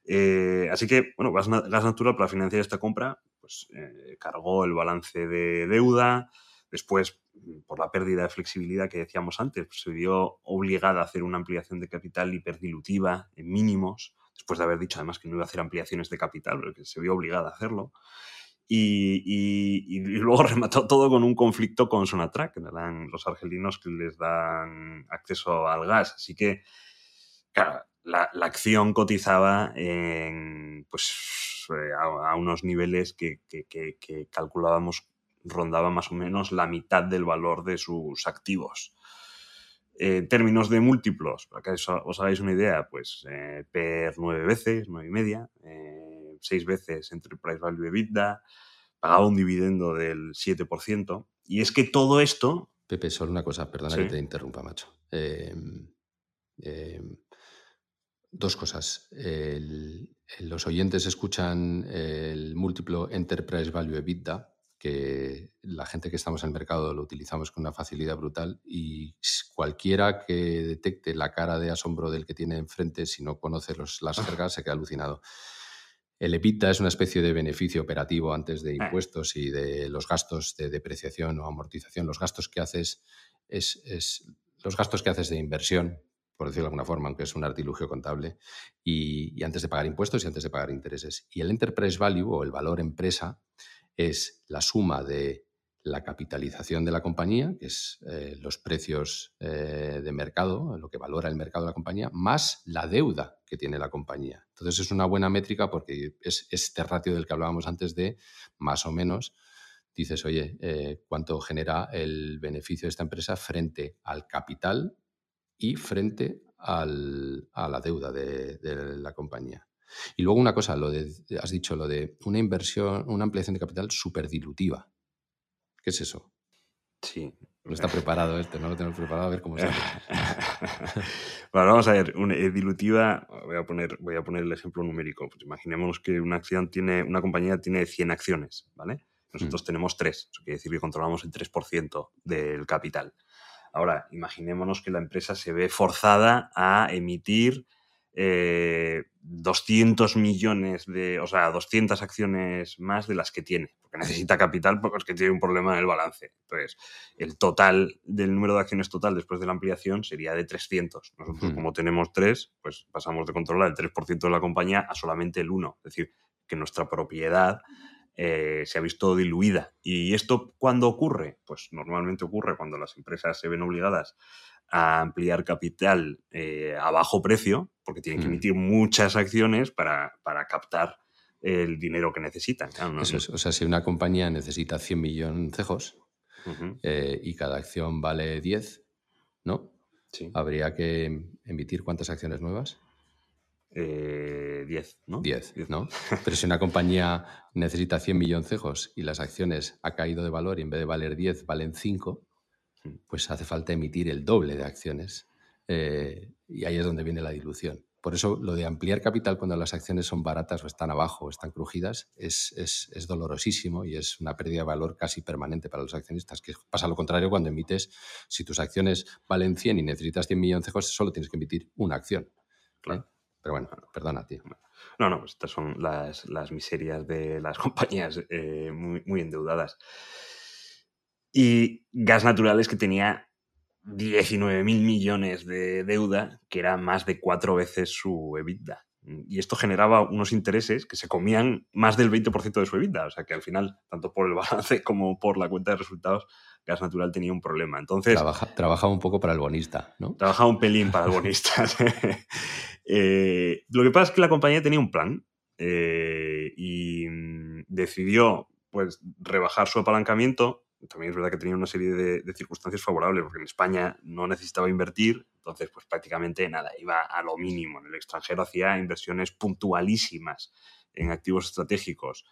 Eh, así que, bueno, Gas, Natural para financiar esta compra, pues eh, cargó el balance de deuda. Después, por la pérdida de flexibilidad que decíamos antes, pues, se vio obligada a hacer una ampliación de capital hiperdilutiva en mínimos, después de haber dicho además que no iba a hacer ampliaciones de capital, pero que se vio obligada a hacerlo. Y, luego remató todo con un conflicto con Sonatrach, que eran los argelinos que les dan acceso al gas. Así que, claro, la, acción cotizaba en, pues, eh, a, unos niveles que, calculábamos rondaba más o menos la mitad del valor de sus activos. En términos de múltiplos, para que os hagáis una idea, pues eh, per nueve veces, nueve y media, eh, seis veces entre Price Value EBITDA, pagaba un dividendo del 7%. Y es que todo esto... Pepe, solo una cosa, perdona que te interrumpa, macho. Eh, Dos cosas. los oyentes escuchan el múltiplo Enterprise Value EBITDA, que la gente que estamos en el mercado lo utilizamos con una facilidad brutal y cualquiera que detecte la cara de asombro del que tiene enfrente, si no conoce los, las jergas, se queda alucinado. El EBITDA es una especie de beneficio operativo antes de ah. impuestos y de los gastos de depreciación o amortización. Los gastos que haces es, es los gastos que haces de inversión por decirlo de alguna forma, aunque es un artilugio contable, y, antes de pagar impuestos y antes de pagar intereses. Y el enterprise value o el valor empresa es la suma de la capitalización de la compañía, que es eh, los precios eh, de mercado, lo que valora el mercado de la compañía, más la deuda que tiene la compañía. Entonces es una buena métrica porque es este ratio del que hablábamos antes de más o menos dices, oye, eh, ¿cuánto genera el beneficio de esta empresa frente al capital y frente a la deuda de, la compañía. Y luego una cosa, lo de, has dicho lo de una inversión, una ampliación de capital súper dilutiva. ¿Qué es eso? Sí. No está preparado este, no lo tenemos preparado a ver cómo se hace. bueno, vamos a ver, una, eh, dilutiva, voy a, poner, voy a poner el ejemplo numérico. Pues imaginemos que una acción tiene, una compañía tiene 100 acciones, ¿vale? Nosotros mm. tenemos 3, eso quiere decir que controlamos el 3% del capital. Ahora, imaginémonos que la empresa se ve forzada a emitir 200 eh, millones de, o sea, 200 acciones más de las que tiene, porque necesita capital porque es que tiene un problema en el balance. Entonces, el total del número de acciones total después de la ampliación sería de 300. Nosotros, hmm. como tenemos 3, pues pasamos de controlar el 3% de la compañía a solamente el 1. Es decir, que nuestra propiedad eh, se ha visto diluida. ¿Y esto cuándo ocurre? Pues normalmente ocurre cuando las empresas se ven obligadas a ampliar capital eh, a bajo precio, porque tienen que mm. emitir muchas acciones para, captar el dinero que necesitan. o sea, si una compañía necesita 100 millones cejos eh, y cada acción vale 10, ¿no? Habría que emitir cuántas acciones nuevas? 10, eh, ¿no? 10, ¿no? Pero si una compañía necesita 100 millones cejos y las acciones ha caído de valor y en vez de valer 10 valen 5, pues hace falta emitir el doble de acciones. Eh, y ahí es donde viene la dilución. Por eso lo de ampliar capital cuando las acciones son baratas o están abajo o están crujidas es, es, dolorosísimo y es una pérdida de valor casi permanente para los accionistas, que pasa lo contrario cuando emites, si tus acciones valen 100 y necesitas 100 millones de cosas, solo tienes que emitir una acción. Claro. Pero bueno, perdona, tío. No, no, pues estas son las, miserias de las compañías eh, muy, muy endeudadas y gas naturales que tenía 19 mil millones de deuda, que era más de cuatro veces su EBITDA. Y esto generaba unos intereses que se comían más del 20% de su EBITDA. O sea que al final, tanto por el balance como por la cuenta de resultados, Gas Natural tenía un problema. Entonces. Trabaja, trabajaba un poco para el bonista, ¿no? Trabajaba un pelín para el bonista. Eh, lo que pasa es que la compañía tenía un plan eh, y mm, decidió pues, rebajar su apalancamiento también es verdad que tenía una serie de, circunstancias favorables, porque en España no necesitaba invertir, entonces pues prácticamente nada, iba a lo mínimo. En el extranjero hacía inversiones puntualísimas en activos estratégicos.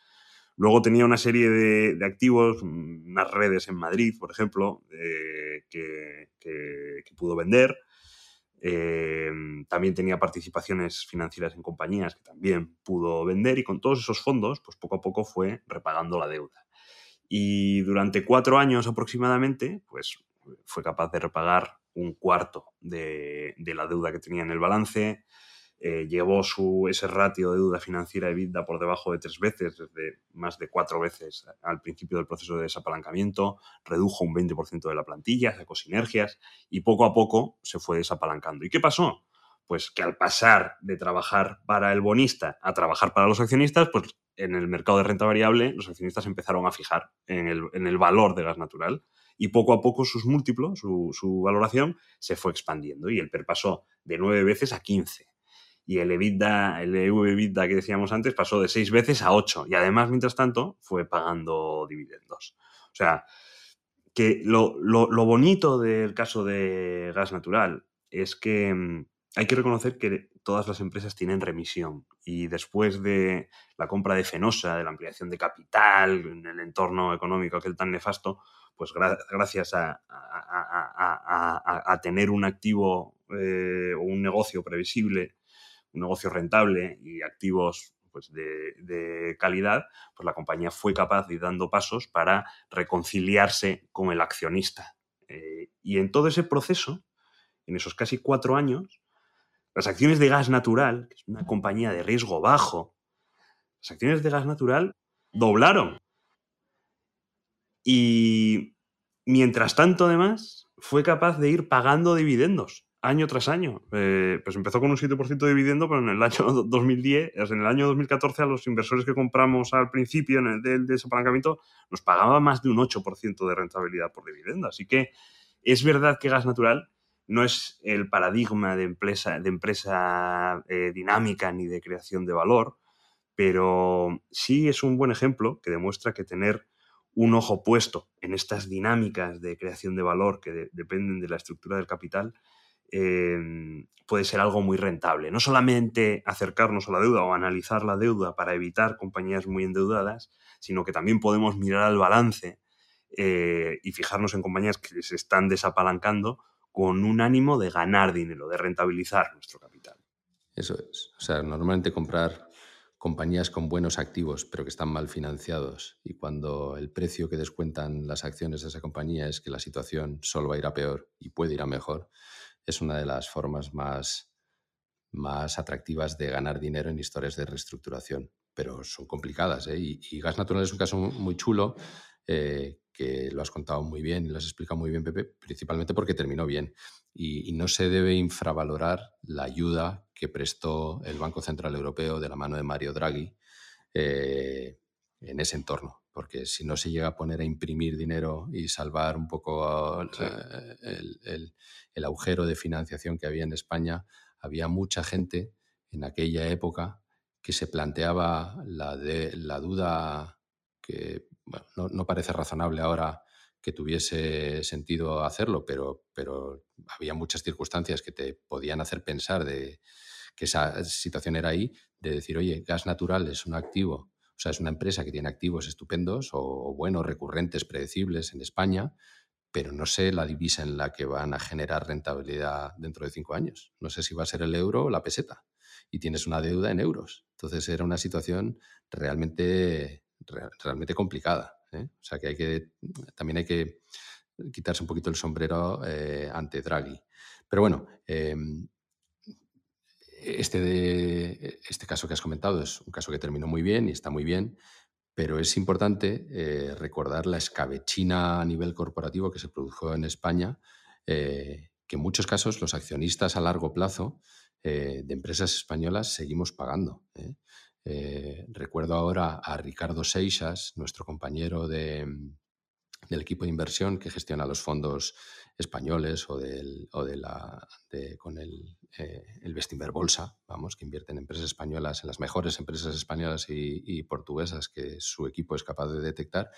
Luego tenía una serie de, activos, unas redes en Madrid, por ejemplo, eh, que, pudo vender. Eh, también tenía participaciones financieras en compañías que también pudo vender y con todos esos fondos, pues poco a poco fue repagando la deuda. Y durante cuatro años aproximadamente, pues fue capaz de repagar un cuarto de, la deuda que tenía en el balance, eh, llevó su, ese ratio de deuda financiera EBITDA por debajo de tres veces, desde más de cuatro veces al principio del proceso de desapalancamiento, redujo un 20% de la plantilla, sacó sinergias y poco a poco se fue desapalancando. ¿Y qué pasó? Pues que al pasar de trabajar para el bonista a trabajar para los accionistas, pues en el mercado de renta variable los accionistas empezaron a fijar en el, valor de gas natural y poco a poco sus múltiplos, su, valoración, se fue expandiendo y el PER pasó de nueve veces a 15. Y el EBITDA, el EV-EBITDA que decíamos antes, pasó de seis veces a ocho. Y además, mientras tanto, fue pagando dividendos. O sea, que lo, lo bonito del caso de gas natural es que mm, hay que reconocer que todas las empresas tienen remisión y después de la compra de Fenosa, de la ampliación de capital en el entorno económico aquel tan nefasto, pues gracias a, tener un activo eh, o un negocio previsible, un negocio rentable y activos pues de, calidad, pues la compañía fue capaz de ir dando pasos para reconciliarse con el accionista. Eh, y en todo ese proceso, en esos casi cuatro años, las acciones de gas natural, que es una compañía de riesgo bajo, las acciones de gas natural doblaron. Y mientras tanto, además, fue capaz de ir pagando dividendos año tras año. Eh, pues empezó con un 7% de dividendo, pero en el año 2010, en el año 2014, a los inversores que compramos al principio en el del desapalancamiento, nos pagaba más de un 8% de rentabilidad por dividendo. Así que es verdad que gas natural no es el paradigma de empresa, de empresa eh, dinámica ni de creación de valor, pero sí es un buen ejemplo que demuestra que tener un ojo puesto en estas dinámicas de creación de valor que dependen de la estructura del capital em, puede ser algo muy rentable. No solamente acercarnos a la deuda o analizar la deuda para evitar compañías muy endeudadas, sino que también podemos mirar al balance eh, y fijarnos en compañías que se están desapalancando con un ánimo de ganar dinero, de rentabilizar nuestro capital. Eso es. O sea, normalmente comprar compañías con buenos activos, pero que están mal financiados, y cuando el precio que descuentan las acciones de esa compañía es que la situación solo va a ir a peor y puede ir a mejor, es una de las formas más, más atractivas de ganar dinero en historias de reestructuración. Pero son complicadas. ¿eh? Y, gas natural es un caso muy chulo. Eh, que lo has contado muy bien y lo has explicado muy bien, Pepe, principalmente porque terminó bien. Y, no se debe infravalorar la ayuda que prestó el Banco Central Europeo de la mano de Mario Draghi eh, en ese entorno. Porque si no se llega a poner a imprimir dinero y salvar un poco el, el agujero de financiación que había en España, había mucha gente en aquella época que se planteaba la, de, la duda que no, parece razonable ahora que tuviese sentido hacerlo, pero, pero había muchas circunstancias que te podían hacer pensar de que esa situación era ahí, de decir, oye, gas natural es un activo, o sea, es una empresa que tiene activos estupendos o buenos, recurrentes, predecibles en España, pero no sé la divisa en la que van a generar rentabilidad dentro de cinco años. No sé si va a ser el euro o la peseta. Y tienes una deuda en euros. Entonces era una situación realmente realmente complicada. ¿eh? O sea que hay que también hay que quitarse un poquito el sombrero eh, ante Draghi. Pero bueno, em, este, este caso que has comentado es un caso que terminó muy bien y está muy bien, pero es importante eh, recordar la escabechina a nivel corporativo que se produjo en España, que en muchos casos los accionistas a largo plazo de empresas españolas seguimos pagando. Eh, recuerdo ahora a Ricardo Seixas, nuestro compañero de, del equipo de inversión que gestiona los fondos españoles o, del, o de la, con el, eh, el Bolsa, vamos, que invierte en empresas españolas, en las mejores empresas españolas y, portuguesas que su equipo es capaz de detectar,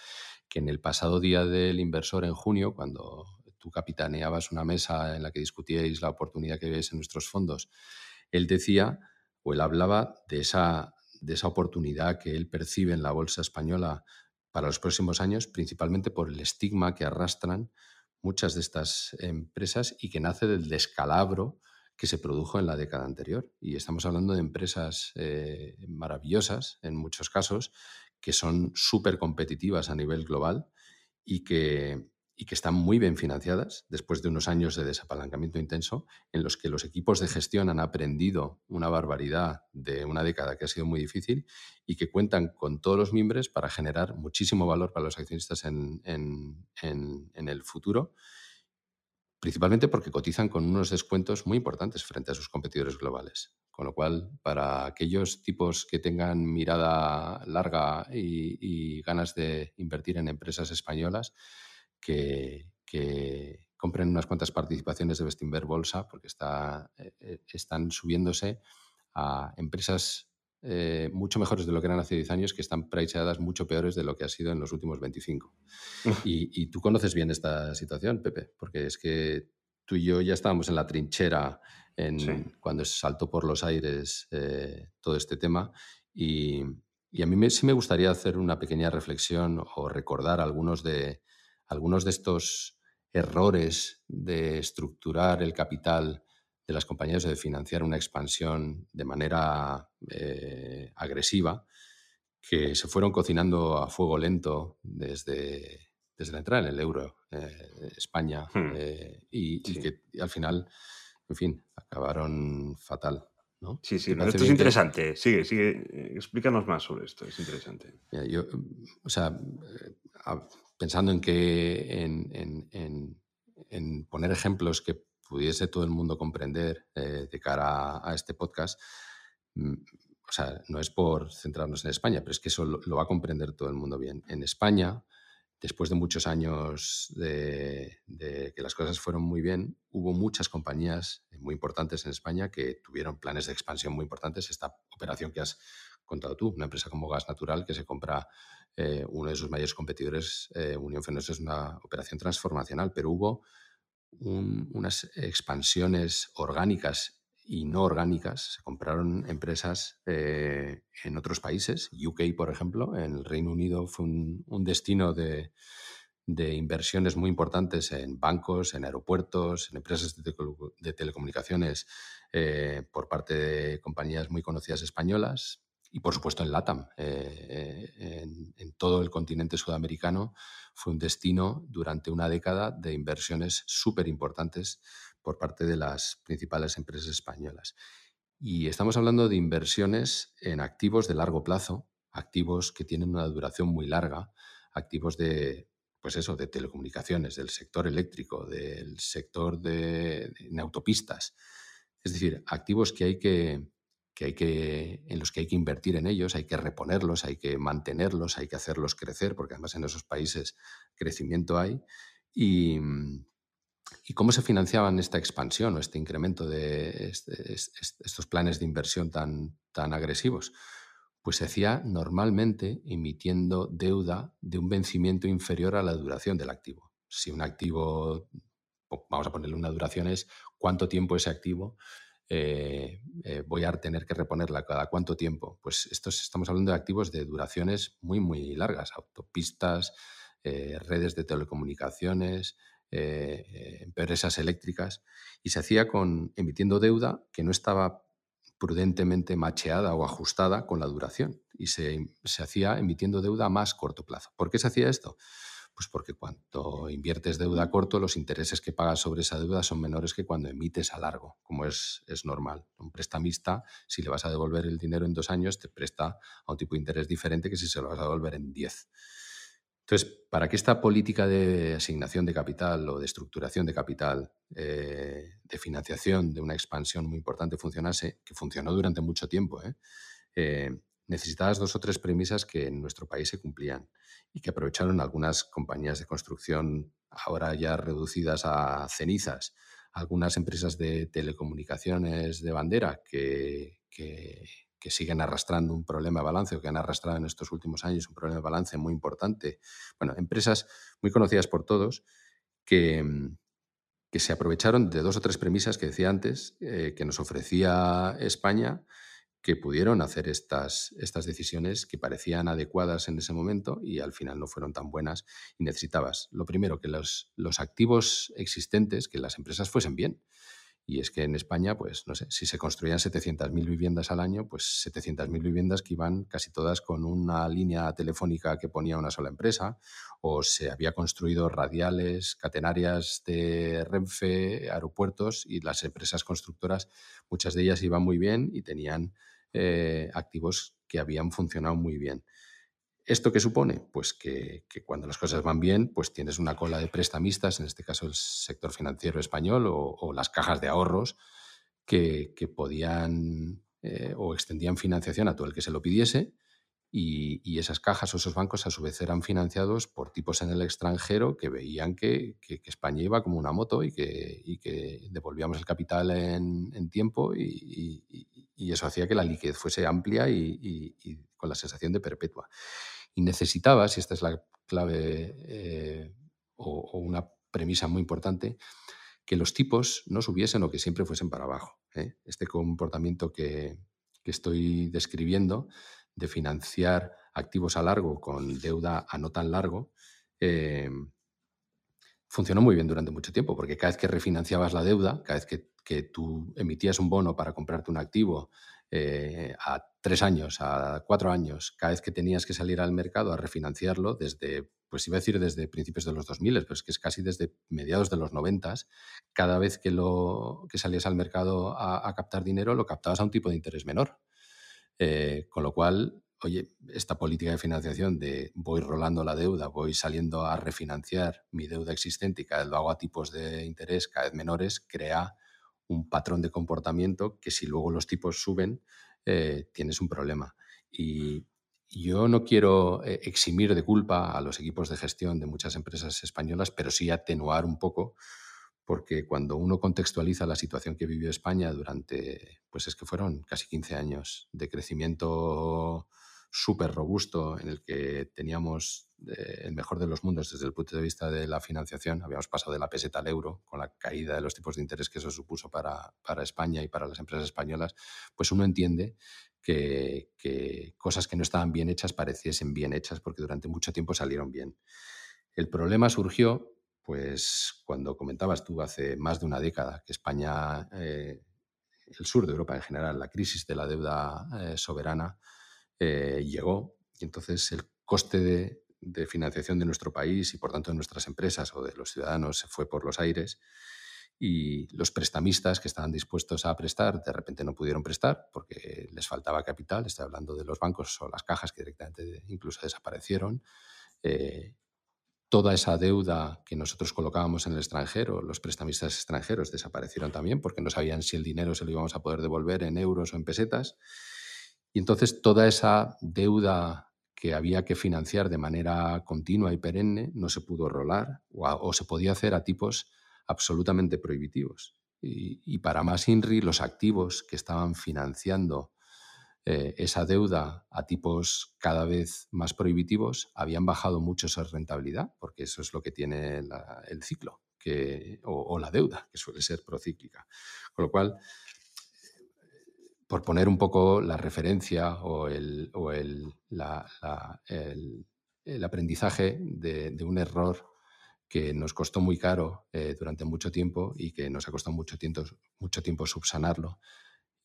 que en el pasado día del inversor en junio, cuando tú capitaneabas una mesa en la que discutíais la oportunidad que veis en nuestros fondos, él decía o él hablaba de esa de esa oportunidad que él percibe en la bolsa española para los próximos años, principalmente por el estigma que arrastran muchas de estas empresas y que nace del descalabro que se produjo en la década anterior. Y estamos hablando de empresas eh, maravillosas, en muchos casos, que son súper competitivas a nivel global y que, y que están muy bien financiadas después de unos años de desapalancamiento intenso en los que los equipos de gestión han aprendido una barbaridad de una década que ha sido muy difícil y que cuentan con todos los miembros para generar muchísimo valor para los accionistas en, el futuro, principalmente porque cotizan con unos descuentos muy importantes frente a sus competidores globales. Con lo cual, para aquellos tipos que tengan mirada larga y ganas de invertir en empresas españolas, que, compren unas cuantas participaciones de Bestinver Bolsa porque está, eh, eh, están subiéndose a empresas eh, mucho mejores de lo que eran hace 10 años que están priceadas mucho peores de lo que ha sido en los últimos 25. y, tú conoces bien esta situación, Pepe, porque es que tú y yo ya estábamos en la trinchera en, cuando saltó por los aires todo este tema y, a mí sí me gustaría hacer una pequeña reflexión o recordar algunos de, algunos de estos errores de estructurar el capital de las compañías o de financiar una expansión de manera eh, agresiva que se fueron cocinando a fuego lento desde, desde la entrada en el euro, eh, España, hmm. eh, y, que al final, en fin, acabaron fatal. ¿no? Sí, sí, esto es interesante. Sigue, sigue, explícanos más sobre esto, es interesante. yo, o sea, pensando en que en, poner ejemplos que pudiese todo el mundo comprender eh, de cara a, este podcast, mm, o sea, no es por centrarnos en España, pero es que eso lo, va a comprender todo el mundo bien. En España, después de muchos años de, que las cosas fueron muy bien, hubo muchas compañías muy importantes en España que tuvieron planes de expansión muy importantes. Esta operación que has contado tú, una empresa como Gas Natural que se compra eh, uno de sus mayores competidores, eh, Unión Fenosa, es una operación transformacional, pero hubo unas expansiones orgánicas y no orgánicas. Se compraron empresas eh, en otros países. UK, por ejemplo, en el Reino Unido fue un, destino de, inversiones muy importantes en bancos, en aeropuertos, en empresas de, telecomunicaciones por parte de compañías muy conocidas españolas. Y por supuesto en LATAM, en, en, todo el continente sudamericano, fue un destino durante una década de inversiones súper importantes por parte de las principales empresas españolas. Y estamos hablando de inversiones en activos de largo plazo, activos que tienen una duración muy larga, activos de, pues eso, de telecomunicaciones, del sector eléctrico, del sector de, autopistas. Es decir, activos que hay que, que hay que, en los que hay que invertir en ellos, hay que reponerlos, hay que mantenerlos, hay que hacerlos crecer, porque además en esos países crecimiento hay. Y, ¿Y cómo se financiaban esta expansión o este incremento de este, estos planes de inversión tan, tan agresivos? Pues se hacía normalmente emitiendo deuda de un vencimiento inferior a la duración del activo. Si un activo, vamos a ponerle una duración, es cuánto tiempo ese activo eh, eh, voy a tener que reponerla cada cuánto tiempo. Pues estos, estamos hablando de activos de duraciones muy, muy largas, autopistas, eh, redes de telecomunicaciones, empresas eléctricas, y se hacía con emitiendo deuda que no estaba prudentemente macheada o ajustada con la duración, y se, se hacía emitiendo deuda a más corto plazo. ¿Por qué se hacía esto? Pues porque cuando inviertes deuda a corto, los intereses que pagas sobre esa deuda son menores que cuando emites a largo, como es, es normal. Un prestamista, si le vas a devolver el dinero en dos años, te presta a un tipo de interés diferente que si se lo vas a devolver en diez. Entonces, para que esta política de asignación de capital o de estructuración de capital, eh, de financiación de una expansión muy importante funcionase, que funcionó durante mucho tiempo, ¿eh? eh necesitabas dos o tres premisas que en nuestro país se cumplían y que aprovecharon algunas compañías de construcción ahora ya reducidas a cenizas, algunas empresas de telecomunicaciones de bandera que, que, siguen arrastrando un problema de balance o que han arrastrado en estos últimos años un problema de balance muy importante. Bueno, empresas muy conocidas por todos que, que se aprovecharon de dos o tres premisas que decía antes, eh, que nos ofrecía España que pudieron hacer estas, estas decisiones que parecían adecuadas en ese momento y al final no fueron tan buenas y necesitabas, lo primero, que los, los activos existentes, que las empresas fuesen bien. Y es que en España, pues no sé, si se construían 700.000 viviendas al año, pues 700.000 viviendas que iban casi todas con una línea telefónica que ponía una sola empresa, o se había construido radiales, catenarias de Renfe, aeropuertos, y las empresas constructoras, muchas de ellas iban muy bien y tenían eh, activos que habían funcionado muy bien. ¿Esto qué supone? Pues que, cuando las cosas van bien, pues tienes una cola de prestamistas, en este caso el sector financiero español o, las cajas de ahorros, que, podían eh, o extendían financiación a todo el que se lo pidiese y, esas cajas o esos bancos a su vez eran financiados por tipos en el extranjero que veían que, España iba como una moto y que, devolvíamos el capital en, tiempo y, eso hacía que la liquidez fuese amplia y, con la sensación de perpetua. Y necesitabas, y esta es la clave eh, o, una premisa muy importante, que los tipos no subiesen o que siempre fuesen para abajo. ¿eh? Este comportamiento que estoy describiendo de financiar activos a largo con deuda a no tan largo, eh, funcionó muy bien durante mucho tiempo, porque cada vez que refinanciabas la deuda, cada vez que, tú emitías un bono para comprarte un activo eh, a tres años, a cuatro años, cada vez que tenías que salir al mercado a refinanciarlo desde, pues iba a decir desde principios de los 2000, pero es que es casi desde mediados de los 90, cada vez que, lo, que salías al mercado a captar dinero, lo captabas a un tipo de interés menor. Eh, con lo cual, oye, esta política de financiación de voy rolando la deuda, voy saliendo a refinanciar mi deuda existente y cada vez lo hago a tipos de interés cada vez menores, crea un patrón de comportamiento que si luego los tipos suben, eh, tienes un problema. Y yo no quiero eh, eximir de culpa a los equipos de gestión de muchas empresas españolas, pero sí atenuar un poco porque cuando uno contextualiza la situación que vivió España durante, pues es que fueron casi 15 años de crecimiento súper robusto en el que teníamos eh, el mejor de los mundos desde el punto de vista de la financiación. Habíamos pasado de la peseta al euro con la caída de los tipos de interés que eso supuso para, para España y para las empresas españolas, pues uno entiende que, que cosas que no estaban bien hechas pareciesen bien hechas porque durante mucho tiempo salieron bien. El problema surgió pues cuando comentabas tú hace más de una década que España, eh, el sur de Europa en general, la crisis de la deuda eh, soberana eh, llegó y entonces el coste de, financiación de nuestro país y por tanto de nuestras empresas o de los ciudadanos se fue por los aires y los prestamistas que estaban dispuestos a prestar de repente no pudieron prestar porque les faltaba capital, estoy hablando de los bancos o las cajas que directamente incluso desaparecieron. Toda esa deuda que nosotros colocábamos en el extranjero, los prestamistas extranjeros desaparecieron también porque no sabían si el dinero se lo íbamos a poder devolver en euros o en pesetas. Y entonces toda esa deuda que había que financiar de manera continua y perenne, no se pudo rolar o, se podía hacer a tipos absolutamente prohibitivos. Y, para más INRI, los activos que estaban financiando eh, esa deuda a tipos cada vez más prohibitivos habían bajado mucho esa rentabilidad, porque eso es lo que tiene el ciclo o, o, la deuda, que suele ser procíclica. Con lo cual, por poner un poco la referencia o el, aprendizaje de, un error que nos costó muy caro eh, durante mucho tiempo y que nos ha costado mucho tiempo, mucho tiempo subsanarlo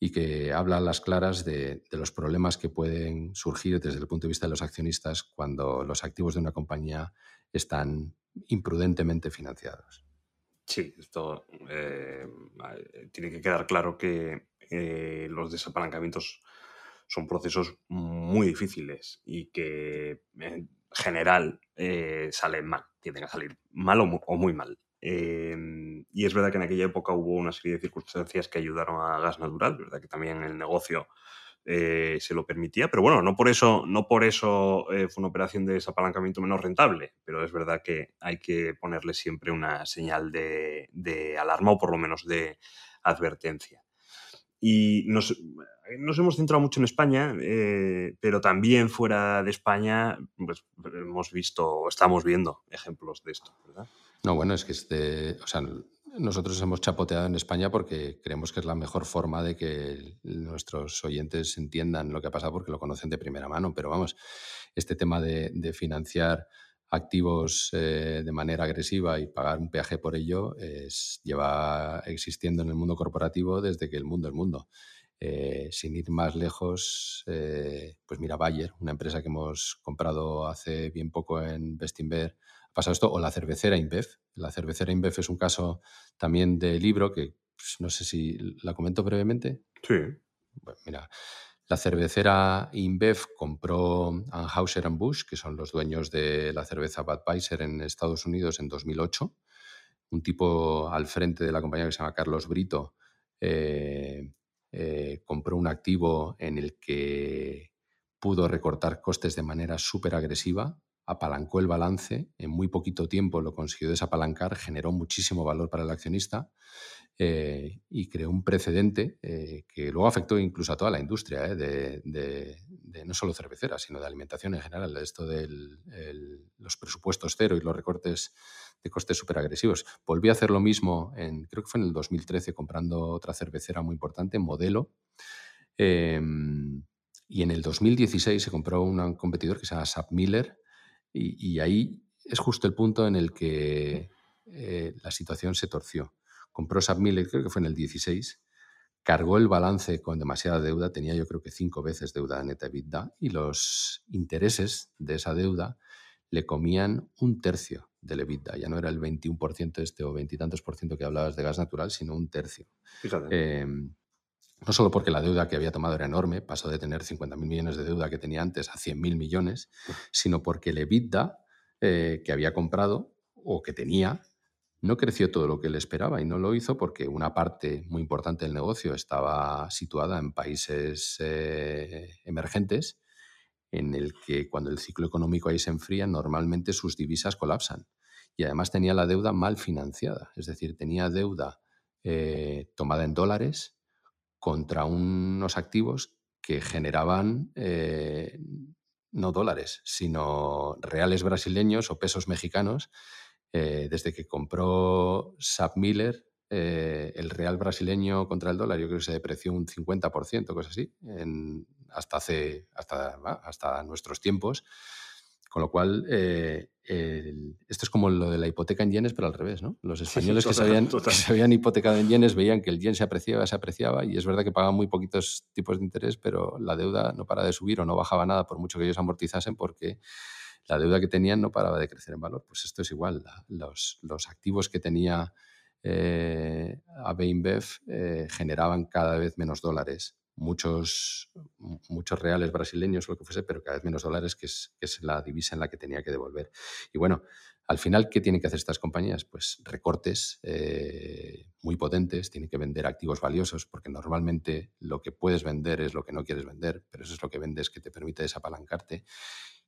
y que habla a las claras de, los problemas que pueden surgir desde el punto de vista de los accionistas cuando los activos de una compañía están imprudentemente financiados. Sí, esto eh, tiene que quedar claro que eh, los desapalancamientos son procesos muy difíciles y que en general eh, salen mal, tienden a salir mal o, muy mal. Em, y es verdad que en aquella época hubo una serie de circunstancias que ayudaron a gas natural, verdad que también el negocio eh, se lo permitía, pero bueno, no por eso, no por eso fue una operación de desapalancamiento menos rentable, pero es verdad que hay que ponerle siempre una señal de alarma o por lo menos de advertencia. Y nos, nos hemos centrado mucho en España, eh, pero también fuera de España pues, hemos visto, estamos viendo ejemplos de esto, ¿verdad? No, bueno, es que este, o sea, nosotros hemos chapoteado en España porque creemos que es la mejor forma de que nuestros oyentes entiendan lo que ha pasado porque lo conocen de primera mano. Pero vamos, este tema de, financiar activos eh, de manera agresiva y pagar un peaje por ello lleva existiendo en el mundo corporativo desde que el mundo es mundo. Eh, sin ir más lejos, eh, pues mira, Bayer, una empresa que hemos comprado hace bien poco en Bestinver, ha pasado esto, o la cervecera InBev. La cervecera InBev es un caso también de libro que pues, no sé si la comento brevemente. Sí. Bueno, mira, la cervecera InBev compró Anheuser Busch, que son los dueños de la cerveza Budweiser en Estados Unidos en 2008. Un tipo al frente de la compañía que se llama Carlos Brito eh, eh, compró un activo en el que pudo recortar costes de manera súper agresiva, apalancó el balance, en muy poquito tiempo lo consiguió desapalancar, generó muchísimo valor para el accionista eh, y creó un precedente eh, que luego afectó incluso a toda la industria eh, de, no solo cerveceras, sino de alimentación en general. Esto de los presupuestos cero y los recortes de costes súper agresivos. Volvió a hacer lo mismo, en, creo que fue en el 2013, comprando otra cervecera muy importante, Modelo. Em, y en el 2016 se compró un competidor que se llama Sap Miller. Y, ahí es justo el punto en el que la situación se torció compró Miller, creo que fue en el 16, cargó el balance con demasiada deuda, tenía yo creo que cinco veces deuda neta EBITDA, y los intereses de esa deuda le comían un tercio del EBITDA. Ya no era el 21% este o veintitantos por ciento que hablabas de gas natural, sino un tercio. Em, no solo porque la deuda que había tomado era enorme, pasó de tener 50.000 millones de deuda que tenía antes a 100.000 millones, sino porque el EBITDA eh, que había comprado o que tenía no creció todo lo que él esperaba y no lo hizo porque una parte muy importante del negocio estaba situada en países eh, emergentes en el que cuando el ciclo económico ahí se enfría normalmente sus divisas colapsan. Y además tenía la deuda mal financiada, es decir, tenía deuda eh, tomada en dólares contra unos activos que generaban eh, no dólares, sino reales brasileños o pesos mexicanos eh, desde que compró Sap Miller, eh, el real brasileño contra el dólar, yo creo que se depreció un 50%, cosas así, hasta, hace, hasta, hasta nuestros tiempos. Con lo cual, eh, esto es como lo de la hipoteca en yenes, pero al revés, ¿no? Los españoles que, se habían, que, se habían, hipotecado en yenes veían que el yen se apreciaba, se apreciaba, y es verdad que pagaban muy poquitos tipos de interés, pero la deuda no para de subir o no bajaba nada por mucho que ellos amortizasen, porque la deuda que tenían no paraba de crecer en valor. Pues esto es igual. Los, los activos que tenía eh, AB InBev eh, generaban cada vez menos dólares. Muchos, muchos reales brasileños o lo que fuese, pero cada vez menos dólares, que es, que es la divisa en la que tenía que devolver. Y bueno, al final, ¿qué tienen que hacer estas compañías? Pues recortes eh, muy potentes, tienen que vender activos valiosos, porque normalmente lo que puedes vender es lo que no quieres vender, pero eso es lo que vendes que te permite desapalancarte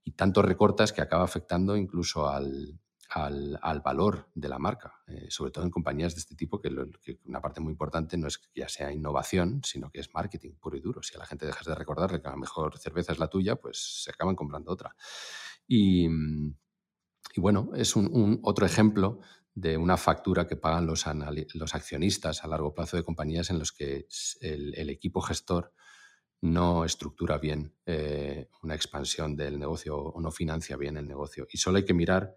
y tanto recortas que acaba afectando incluso al, al, valor de la marca, eh, sobre todo en compañías de este tipo, que, una parte muy importante no es que ya sea innovación, sino que es marketing puro y duro. Si a la gente dejas de recordarle que la mejor cerveza es la tuya, pues se acaban comprando otra. Y, bueno, es otro ejemplo de una factura que pagan los, los, accionistas a largo plazo de compañías en los que el equipo gestor no estructura bien eh, una expansión del negocio o no financia bien el negocio. Y solo hay que mirar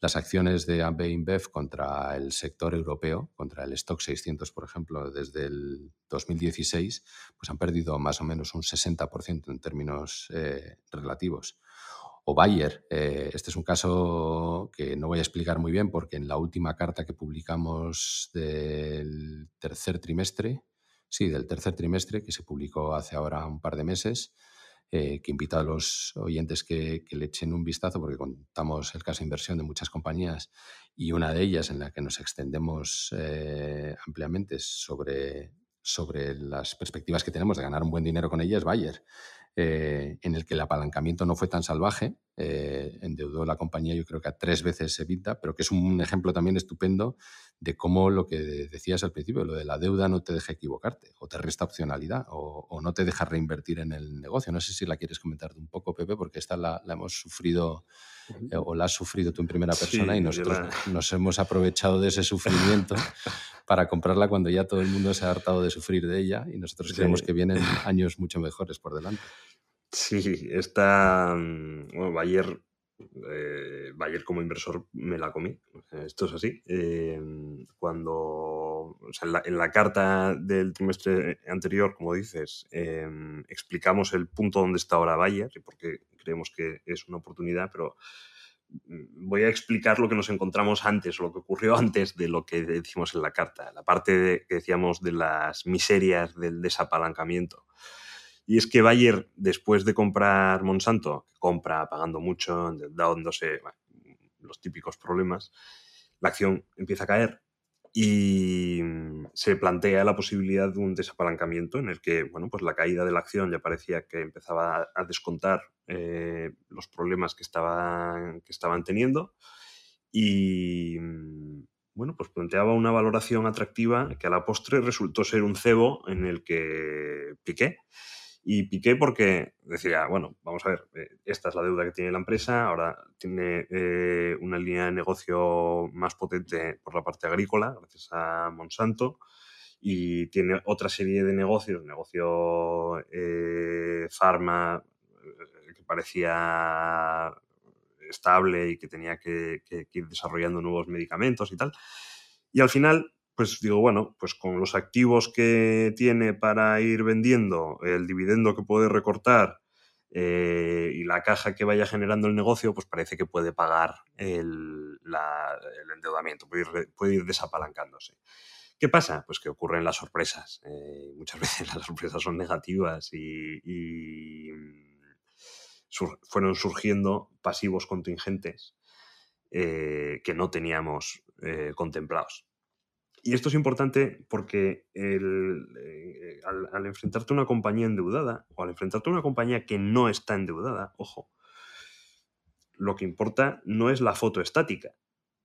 las acciones de AB contra el sector europeo, contra el stock 600, por ejemplo, desde el 2016, pues han perdido más o menos un 60% en términos eh, relativos. O Bayer, eh, este es un caso que no voy a explicar muy bien porque en la última carta que publicamos del tercer trimestre, sí, del tercer trimestre, que se publicó hace ahora un par de meses, eh, que invito a los oyentes que, le echen un vistazo porque contamos el caso de inversión de muchas compañías y una de ellas en la que nos extendemos eh, ampliamente sobre, sobre las perspectivas que tenemos de ganar un buen dinero con ella es Bayer. Eh, en el que el apalancamiento no fue tan salvaje, eh, endeudó la compañía yo creo que a tres veces EBITDA, pero que es un ejemplo también estupendo de cómo lo que decías al principio, lo de la deuda no te deja equivocarte, o te resta opcionalidad, o, no te deja reinvertir en el negocio. No sé si la quieres comentar un poco, Pepe, porque esta la, hemos sufrido eh, o la has sufrido tú en primera persona y nosotros nos hemos aprovechado de ese sufrimiento para comprarla cuando ya todo el mundo se ha hartado de sufrir de ella y nosotros creemos que vienen años mucho mejores por delante. Sí, esta. Mm, bueno, Bayer, eh, Bayer como inversor me la comí. Esto es así. Em, cuando. O sea, en, la, carta del trimestre anterior, como dices, em, explicamos el punto donde está ahora Bayer y por qué creemos que es una oportunidad, pero mm, voy a explicar lo que nos encontramos antes, lo que ocurrió antes de lo que decimos en la carta, la parte que decíamos de las miserias del desapalancamiento. Y es que Bayer, después de comprar Monsanto, compra pagando mucho, dándose los típicos problemas, la acción empieza a caer y se plantea la posibilidad de un desapalancamiento en el que bueno, pues la caída de la acción ya parecía que empezaba a descontar eh, los problemas que estaban, que estaban teniendo y bueno, pues planteaba una valoración atractiva que a la postre resultó ser un cebo en el que piqué y piqué porque decía, bueno, vamos a ver, eh, esta es la deuda que tiene la empresa, ahora tiene eh, una línea de negocio más potente por la parte agrícola, gracias a Monsanto, y tiene otra serie de negocios, negocio eh, farma, que parecía estable y que tenía que ir desarrollando nuevos medicamentos y tal. Y al final pues digo, bueno, pues con los activos que tiene para ir vendiendo, el dividendo que puede recortar eh, y la caja que vaya generando el negocio, pues parece que puede pagar el, endeudamiento, puede ir, desapalancándose. ¿Qué pasa? Pues que ocurren las sorpresas. Eh, muchas veces las sorpresas son negativas y, fueron surgiendo pasivos contingentes eh, que no teníamos contemplados. Y esto es importante porque eh, al, enfrentarte a una compañía endeudada o al enfrentarte a una compañía que no está endeudada, ojo, lo que importa no es la foto estática,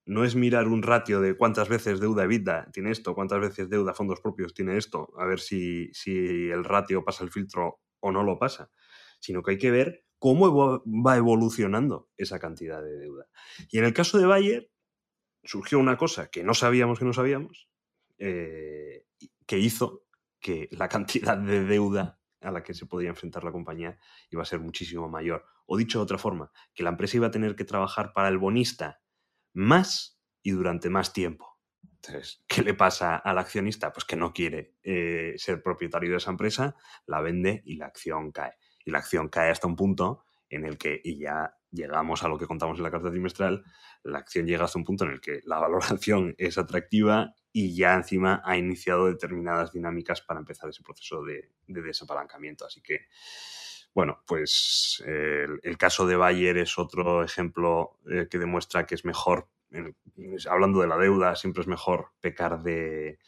no es mirar un ratio de cuántas veces deuda EBITDA tiene esto, cuántas veces deuda fondos propios tiene esto, a ver si, si el ratio pasa el filtro o no lo pasa, sino que hay que ver cómo va evolucionando esa cantidad de deuda. Y en el caso de Bayer, surgió una cosa que no sabíamos que no sabíamos, eh, que hizo que la cantidad de deuda a la que se podía enfrentar la compañía iba a ser muchísimo mayor. O dicho de otra forma, que la empresa iba a tener que trabajar para el bonista más y durante más tiempo. Entonces, ¿qué le pasa al accionista? Pues que no quiere eh, ser propietario de esa empresa, la vende y la acción cae. Y la acción cae hasta un punto en el que, y ya llegamos a lo que contamos en la carta trimestral, la acción llega hasta un punto en el que la valoración es atractiva y ya encima ha iniciado determinadas dinámicas para empezar ese proceso de, desapalancamiento. Así que, bueno, pues el, caso de Bayer es otro ejemplo eh, que demuestra que es mejor, hablando de la deuda, siempre es mejor pecar de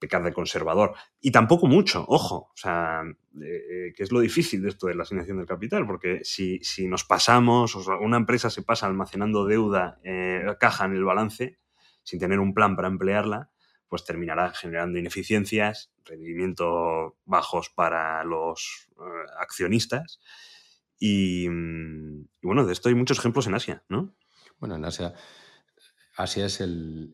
pecar de conservador. Y tampoco mucho, ojo, o sea, eh, que es lo difícil de esto de la asignación del capital, porque si, si nos pasamos, o sea, una empresa se pasa almacenando deuda, eh, caja en el balance, sin tener un plan para emplearla, pues terminará generando ineficiencias, rendimientos bajos para los eh, accionistas. Mm, y, bueno, de esto hay muchos ejemplos en Asia, ¿no? Bueno, en Asia Asia es el,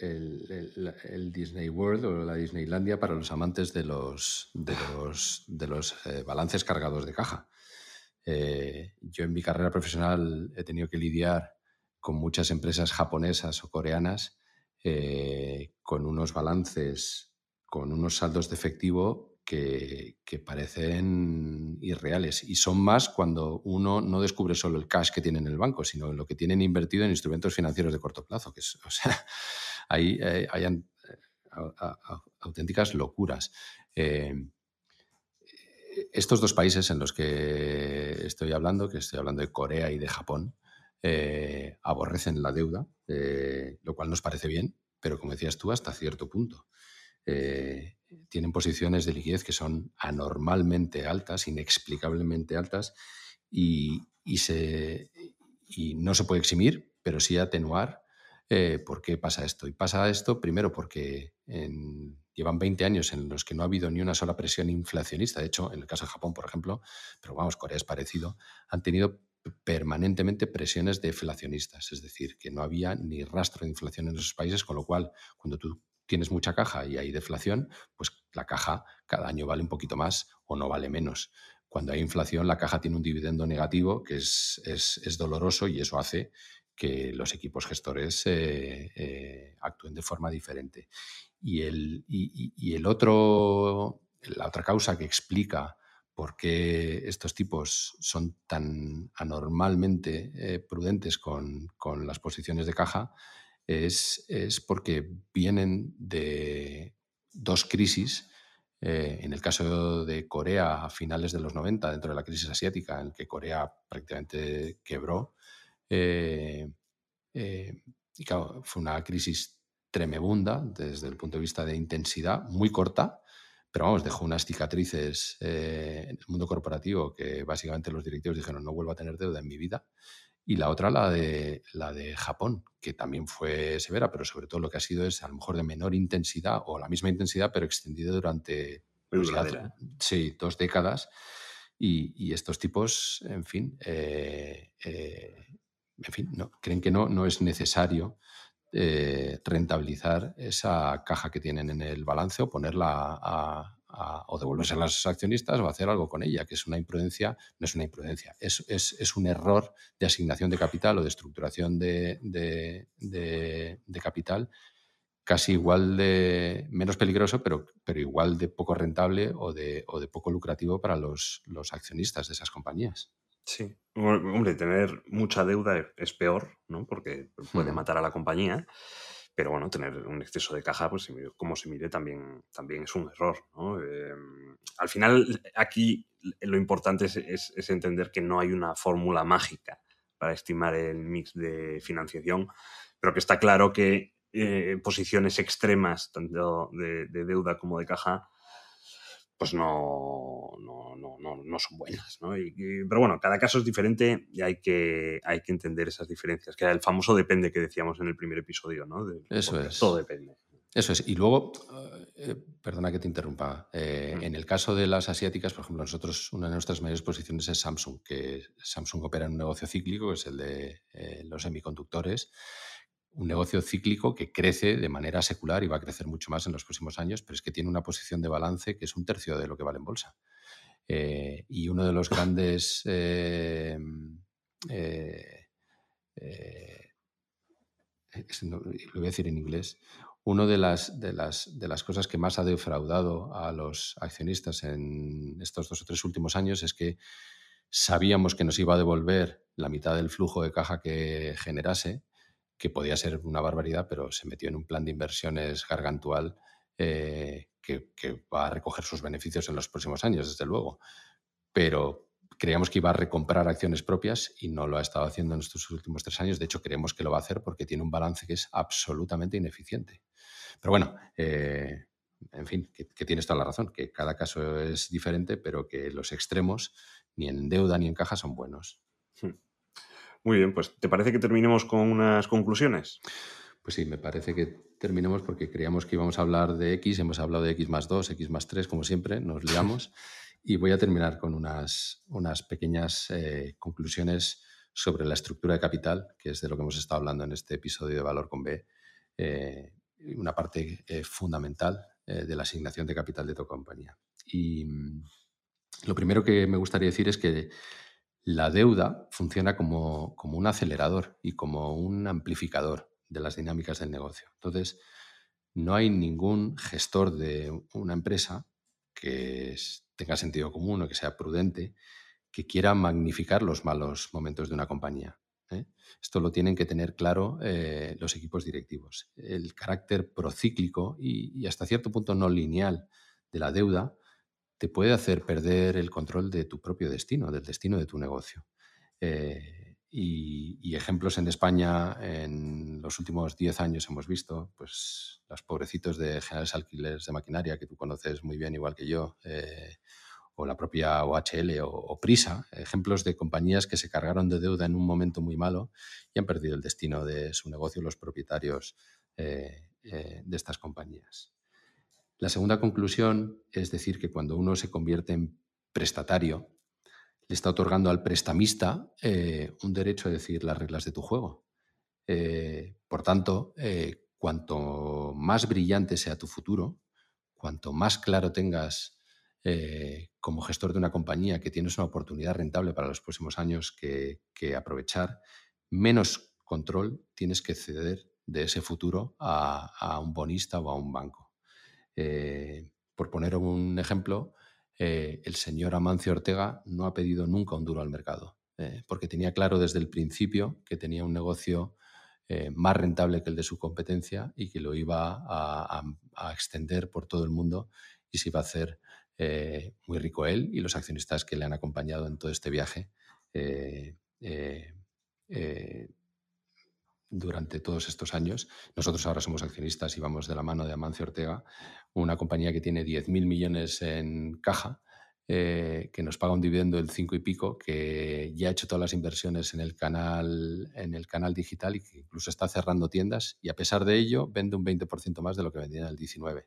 Disney World o la Disneylandia para los amantes de los, de los, de los eh, balances cargados de caja. Eh, yo en mi carrera profesional he tenido que lidiar con muchas empresas japonesas o coreanas eh, con unos balances, con unos saldos de efectivo que, parecen irreales y son más cuando uno no descubre solo el cash que tiene en el banco, sino lo que tienen invertido en instrumentos financieros de corto plazo, que es, o sea, hay, eh, eh, auténticas locuras. Eh, estos dos países en los que estoy hablando, que estoy hablando de Corea y de Japón, aborrecen la deuda, lo cual nos parece bien, pero como decías tú, hasta cierto punto tienen posiciones de liquidez que son anormalmente altas, inexplicablemente altas, y, se, no se puede eximir, pero sí atenuar eh, por qué pasa esto. Y pasa esto primero porque llevan 20 años en los que no ha habido ni una sola presión inflacionista. De hecho, en el caso de Japón, por ejemplo, pero vamos, Corea es parecido, han tenido permanentemente presiones deflacionistas, es decir, que no había ni rastro de inflación en esos países, con lo cual, cuando tú tienes mucha caja y hay deflación, pues la caja cada año vale un poquito más o no vale menos. Cuando hay inflación, la caja tiene un dividendo negativo que es, es, doloroso y eso hace que los equipos gestores eh, eh, actúen de forma diferente. Y el, y, el otro, la otra causa que explica por qué estos tipos son tan anormalmente eh, prudentes con, con, las posiciones de caja es, porque vienen de dos crisis. Eh, en el caso de Corea a finales de los 90, dentro de la crisis asiática, en que Corea prácticamente quebró, eh, eh, y fue una crisis tremebunda desde el punto de vista de intensidad, muy corta, pero vamos, dejó unas cicatrices en el mundo corporativo que básicamente los directivos dijeron no vuelvo a tener deuda en mi vida y la otra, la de, la de Japón, que también fue severa, pero sobre todo lo que ha sido es a lo mejor de menor intensidad o la misma intensidad, pero extendida durante pues, sí, dos décadas. Y, estos tipos, en fin, eh, eh, en fin, no, creen que no, no es necesario eh, rentabilizar esa caja que tienen en el balance o ponerla a, o devolverse a los accionistas o hacer algo con ella, que es una imprudencia, no es una imprudencia, es, es, un error de asignación de capital o de estructuración de, de, capital casi igual de menos peligroso, pero, pero igual de poco rentable o de, o de poco lucrativo para los, los accionistas de esas compañías. Sí, hombre, tener mucha deuda es peor, ¿no? Porque puede matar a la compañía. Pero bueno, tener un exceso de caja, pues como se mire, también, también es un error. Em, al final, aquí lo importante es, entender que no hay una fórmula mágica para estimar el mix de financiación, pero que está claro que eh, posiciones extremas, tanto de, deuda como de caja, pues no, no, no, no, son buenas. ¿no? pero bueno, cada caso es diferente y hay que, hay que entender esas diferencias. Que el famoso depende que decíamos en el primer episodio, ¿no? Eso es. Todo depende. Eso es. Y luego, eh, perdona que te interrumpa, eh, en el caso de las asiáticas, por ejemplo, nosotros, una de nuestras mayores posiciones es Samsung, que Samsung opera en un negocio cíclico, que es el de eh, los semiconductores un negocio cíclico que crece de manera secular y va a crecer mucho más en los próximos años, pero es que tiene una posición de balance que es un tercio de lo que vale en bolsa. Eh, y uno de los grandes... lo voy a decir en inglés, una de las, de, las, de las cosas que más ha defraudado a los accionistas en estos dos o tres últimos años es que sabíamos que nos iba a devolver la mitad del flujo de caja que generase, que podía ser una barbaridad, pero se metió en un plan de inversiones gargantual eh, que, va a recoger sus beneficios en los próximos años, desde luego. Pero creíamos que iba a recomprar acciones propias y no lo ha estado haciendo en estos últimos tres años. De hecho, creemos que lo va a hacer porque tiene un balance que es absolutamente ineficiente. Pero bueno, eh, en fin, que, que, tienes toda la razón, que cada caso es diferente, pero que los extremos, ni en deuda ni en caja, son buenos. Hmm. Muy bien, pues ¿te parece que terminemos con unas conclusiones? Pues sí, me parece que terminemos porque creíamos que íbamos a hablar de X, hemos hablado de X más 2, X más 3, como siempre, nos liamos. y voy a terminar con unas, unas pequeñas eh, conclusiones sobre la estructura de capital, que es de lo que hemos estado hablando en este episodio de Valor con B. Eh, una parte eh, fundamental de la asignación de capital de tu compañía. Y mm, lo primero que me gustaría decir es que la deuda funciona como, como un acelerador y como un amplificador de las dinámicas del negocio. Entonces, no hay ningún gestor de una empresa que tenga sentido común o que sea prudente que quiera magnificar los malos momentos de una compañía. ¿eh? Esto lo tienen que tener claro eh, los equipos directivos. El carácter procíclico y, hasta cierto punto no lineal de la deuda te puede hacer perder el control de tu propio destino, del destino de tu negocio. Eh, y, ejemplos en España en los últimos 10 años hemos visto, pues los pobrecitos de generales alquileres de maquinaria que tú conoces muy bien, igual que yo, o la propia OHL o, Prisa, ejemplos de compañías que se cargaron de deuda en un momento muy malo y han perdido el destino de su negocio los propietarios eh, eh, de estas compañías. La segunda conclusión es decir que cuando uno se convierte en prestatario, le está otorgando al prestamista eh, un derecho a decir las reglas de tu juego. por tanto, cuanto más brillante sea tu futuro, cuanto más claro tengas eh, como gestor de una compañía que tienes una oportunidad rentable para los próximos años que, aprovechar, menos control tienes que ceder de ese futuro a, un bonista o a un banco. Eh, por poner un ejemplo, eh, el señor Amancio Ortega no ha pedido nunca un duro al mercado, porque tenía claro desde el principio que tenía un negocio más rentable que el de su competencia y que lo iba a, extender por todo el mundo y se iba a hacer eh, muy rico él y los accionistas que le han acompañado en todo este viaje eh, eh, durante todos estos años. Nosotros ahora somos accionistas y vamos de la mano de Amancio Ortega, una compañía que tiene 10.000 millones en caja. que nos paga un dividendo del 5 y pico, que ya ha hecho todas las inversiones en el canal, en el canal digital y que incluso está cerrando tiendas y a pesar de ello vende un 20% más de lo que vendía en el 19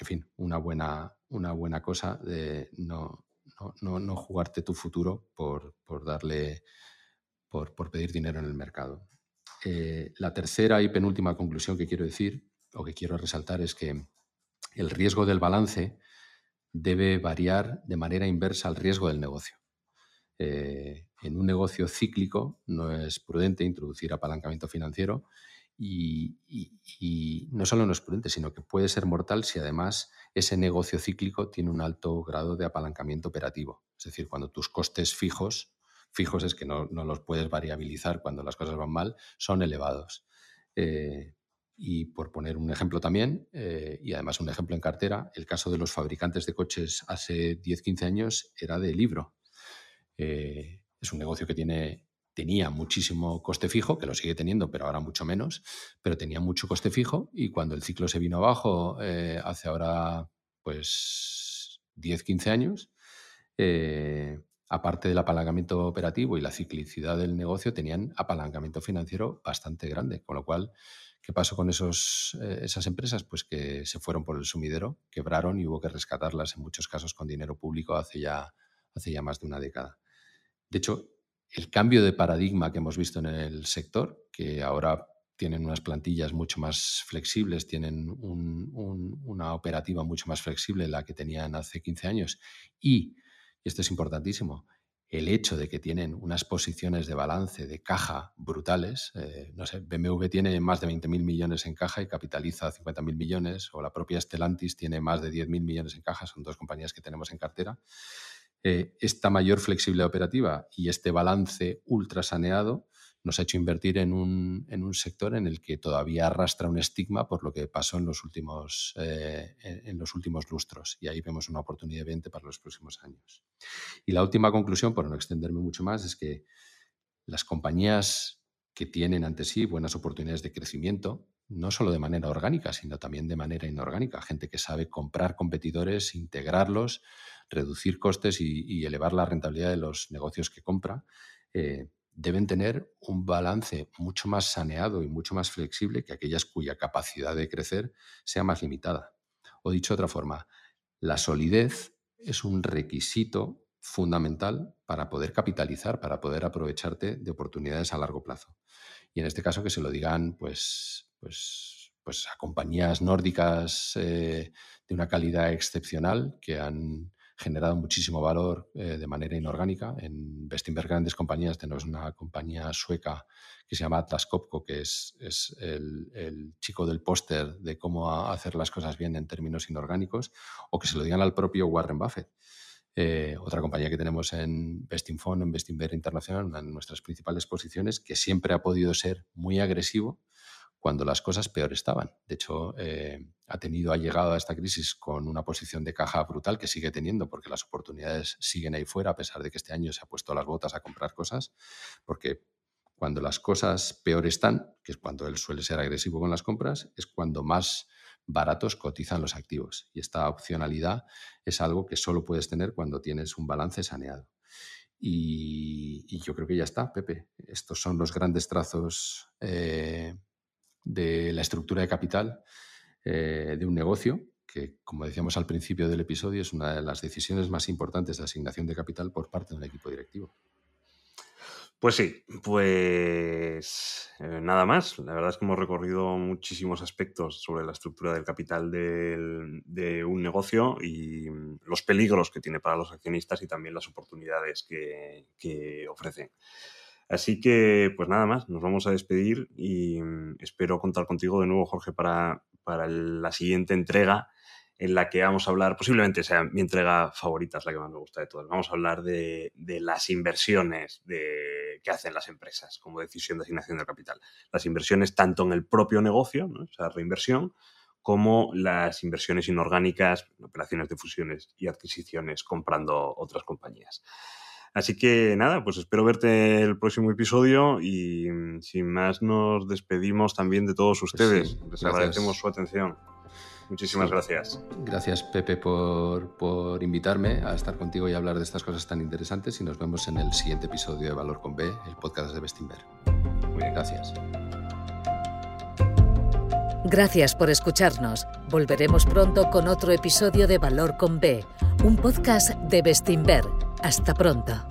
en fin, una buena, una buena cosa de no, no, jugarte tu futuro por, darle, por, pedir dinero en el mercado. Eh, la tercera y penúltima conclusión que quiero decir o que quiero resaltar es que el riesgo del balance debe variar de manera inversa al riesgo del negocio. Eh, en un negocio cíclico no es prudente introducir apalancamiento financiero y, no solo no es prudente, sino que puede ser mortal si además ese negocio cíclico tiene un alto grado de apalancamiento operativo. Es decir, cuando tus costes fijos, fijos es que no, los puedes variabilizar cuando las cosas van mal, son elevados. Eh, y por poner un ejemplo también, eh, y además un ejemplo en cartera, el caso de los fabricantes de coches hace 10-15 años era de libro. Eh, es un negocio que tiene tenía muchísimo coste fijo, que lo sigue teniendo, pero ahora mucho menos, pero tenía mucho coste fijo y cuando el ciclo se vino abajo eh, hace ahora pues 10, 15 años, aparte del apalancamiento operativo y la ciclicidad del negocio, tenían apalancamiento financiero bastante grande, con lo cual, ¿qué pasó con esos, eh, esas empresas? Pues que se fueron por el sumidero, quebraron y hubo que rescatarlas en muchos casos con dinero público hace ya, hace ya más de una década. De hecho, el cambio de paradigma que hemos visto en el sector, que ahora tienen unas plantillas mucho más flexibles, tienen una operativa mucho más flexible la que tenían hace 15 años. Y, y esto es importantísimo, el hecho de que tienen unas posiciones de balance, de caja brutales. Eh, no sé, BMW tiene más de 20.000 millones en caja y capitaliza 50.000 millones, o la propia Stellantis tiene más de 10.000 millones en caja, son dos compañías que tenemos en cartera. Eh, esta mayor flexibilidad operativa y este balance ultra saneado nos ha hecho invertir en un, en un, sector en el que todavía arrastra un estigma por lo que pasó en los últimos, eh, en los últimos lustros. Y ahí vemos una oportunidad evidente para los próximos años. Y la última conclusión, por no extenderme mucho más, es que las compañías que tienen ante sí buenas oportunidades de crecimiento, no solo de manera orgánica, sino también de manera inorgánica. Gente que sabe comprar competidores, integrarlos, reducir costes y, elevar la rentabilidad de los negocios que compra. Eh, deben tener un balance mucho más saneado y mucho más flexible que aquellas cuya capacidad de crecer sea más limitada. O dicho de otra forma, la solidez es un requisito fundamental para poder capitalizar, para poder aprovecharte de oportunidades a largo plazo. Y en este caso que se lo digan pues, pues, pues a compañías nórdicas eh, de una calidad excepcional que han generado muchísimo valor eh, de manera inorgánica. En Bestinberg Grandes Compañías tenemos una compañía sueca que se llama Atlas Copco, que es, es el, chico del póster de cómo hacer las cosas bien en términos inorgánicos, o que se lo digan al propio Warren Buffett. Eh, otra compañía que tenemos en Bestinfond, en Bestinberg Internacional, una nuestras principales posiciones, que siempre ha podido ser muy agresivo cuando las cosas peor estaban. De hecho, eh, ha llegado a esta crisis con una posición de caja brutal que sigue teniendo, porque las oportunidades siguen ahí fuera, a pesar de que este año se ha puesto las botas a comprar cosas, porque cuando las cosas peor están, que es cuando él suele ser agresivo con las compras, es cuando más baratos cotizan los activos. Y esta opcionalidad es algo que solo puedes tener cuando tienes un balance saneado. Y, yo creo que ya está, Pepe. Estos son los grandes trazos eh, de la estructura de capital eh, de un negocio, que como decíamos al principio del episodio, es una de las decisiones más importantes de asignación de capital por parte de un equipo directivo. Pues sí, pues eh, nada más. La verdad es que hemos recorrido muchísimos aspectos sobre la estructura del capital de un negocio y los peligros que tiene para los accionistas y también las oportunidades que, que ofrecen. Así que, pues nada más, nos vamos a despedir y mm, espero contar contigo de nuevo, Jorge, para, para la siguiente entrega en la que vamos a hablar, posiblemente sea mi entrega favorita, es la que más me gusta de todas. Vamos a hablar de, las inversiones de, que hacen las empresas como decisión de asignación de capital. Las inversiones tanto en el propio negocio, ¿no? esa reinversión, como las inversiones inorgánicas, operaciones de fusiones y adquisiciones comprando otras compañías. Así que nada, pues espero verte el próximo episodio y mm, sin más nos despedimos también de todos pues ustedes. Les agradecemos su atención. Muchísimas gracias. Gracias Pepe por, por, invitarme a estar contigo y hablar de estas cosas tan interesantes y nos vemos en el siguiente episodio de Valor con B, el podcast de Bestinver. Muy bien, gracias. Gracias por escucharnos. Volveremos pronto con otro episodio de Valor con B, un podcast de Bestinver hasta pronto.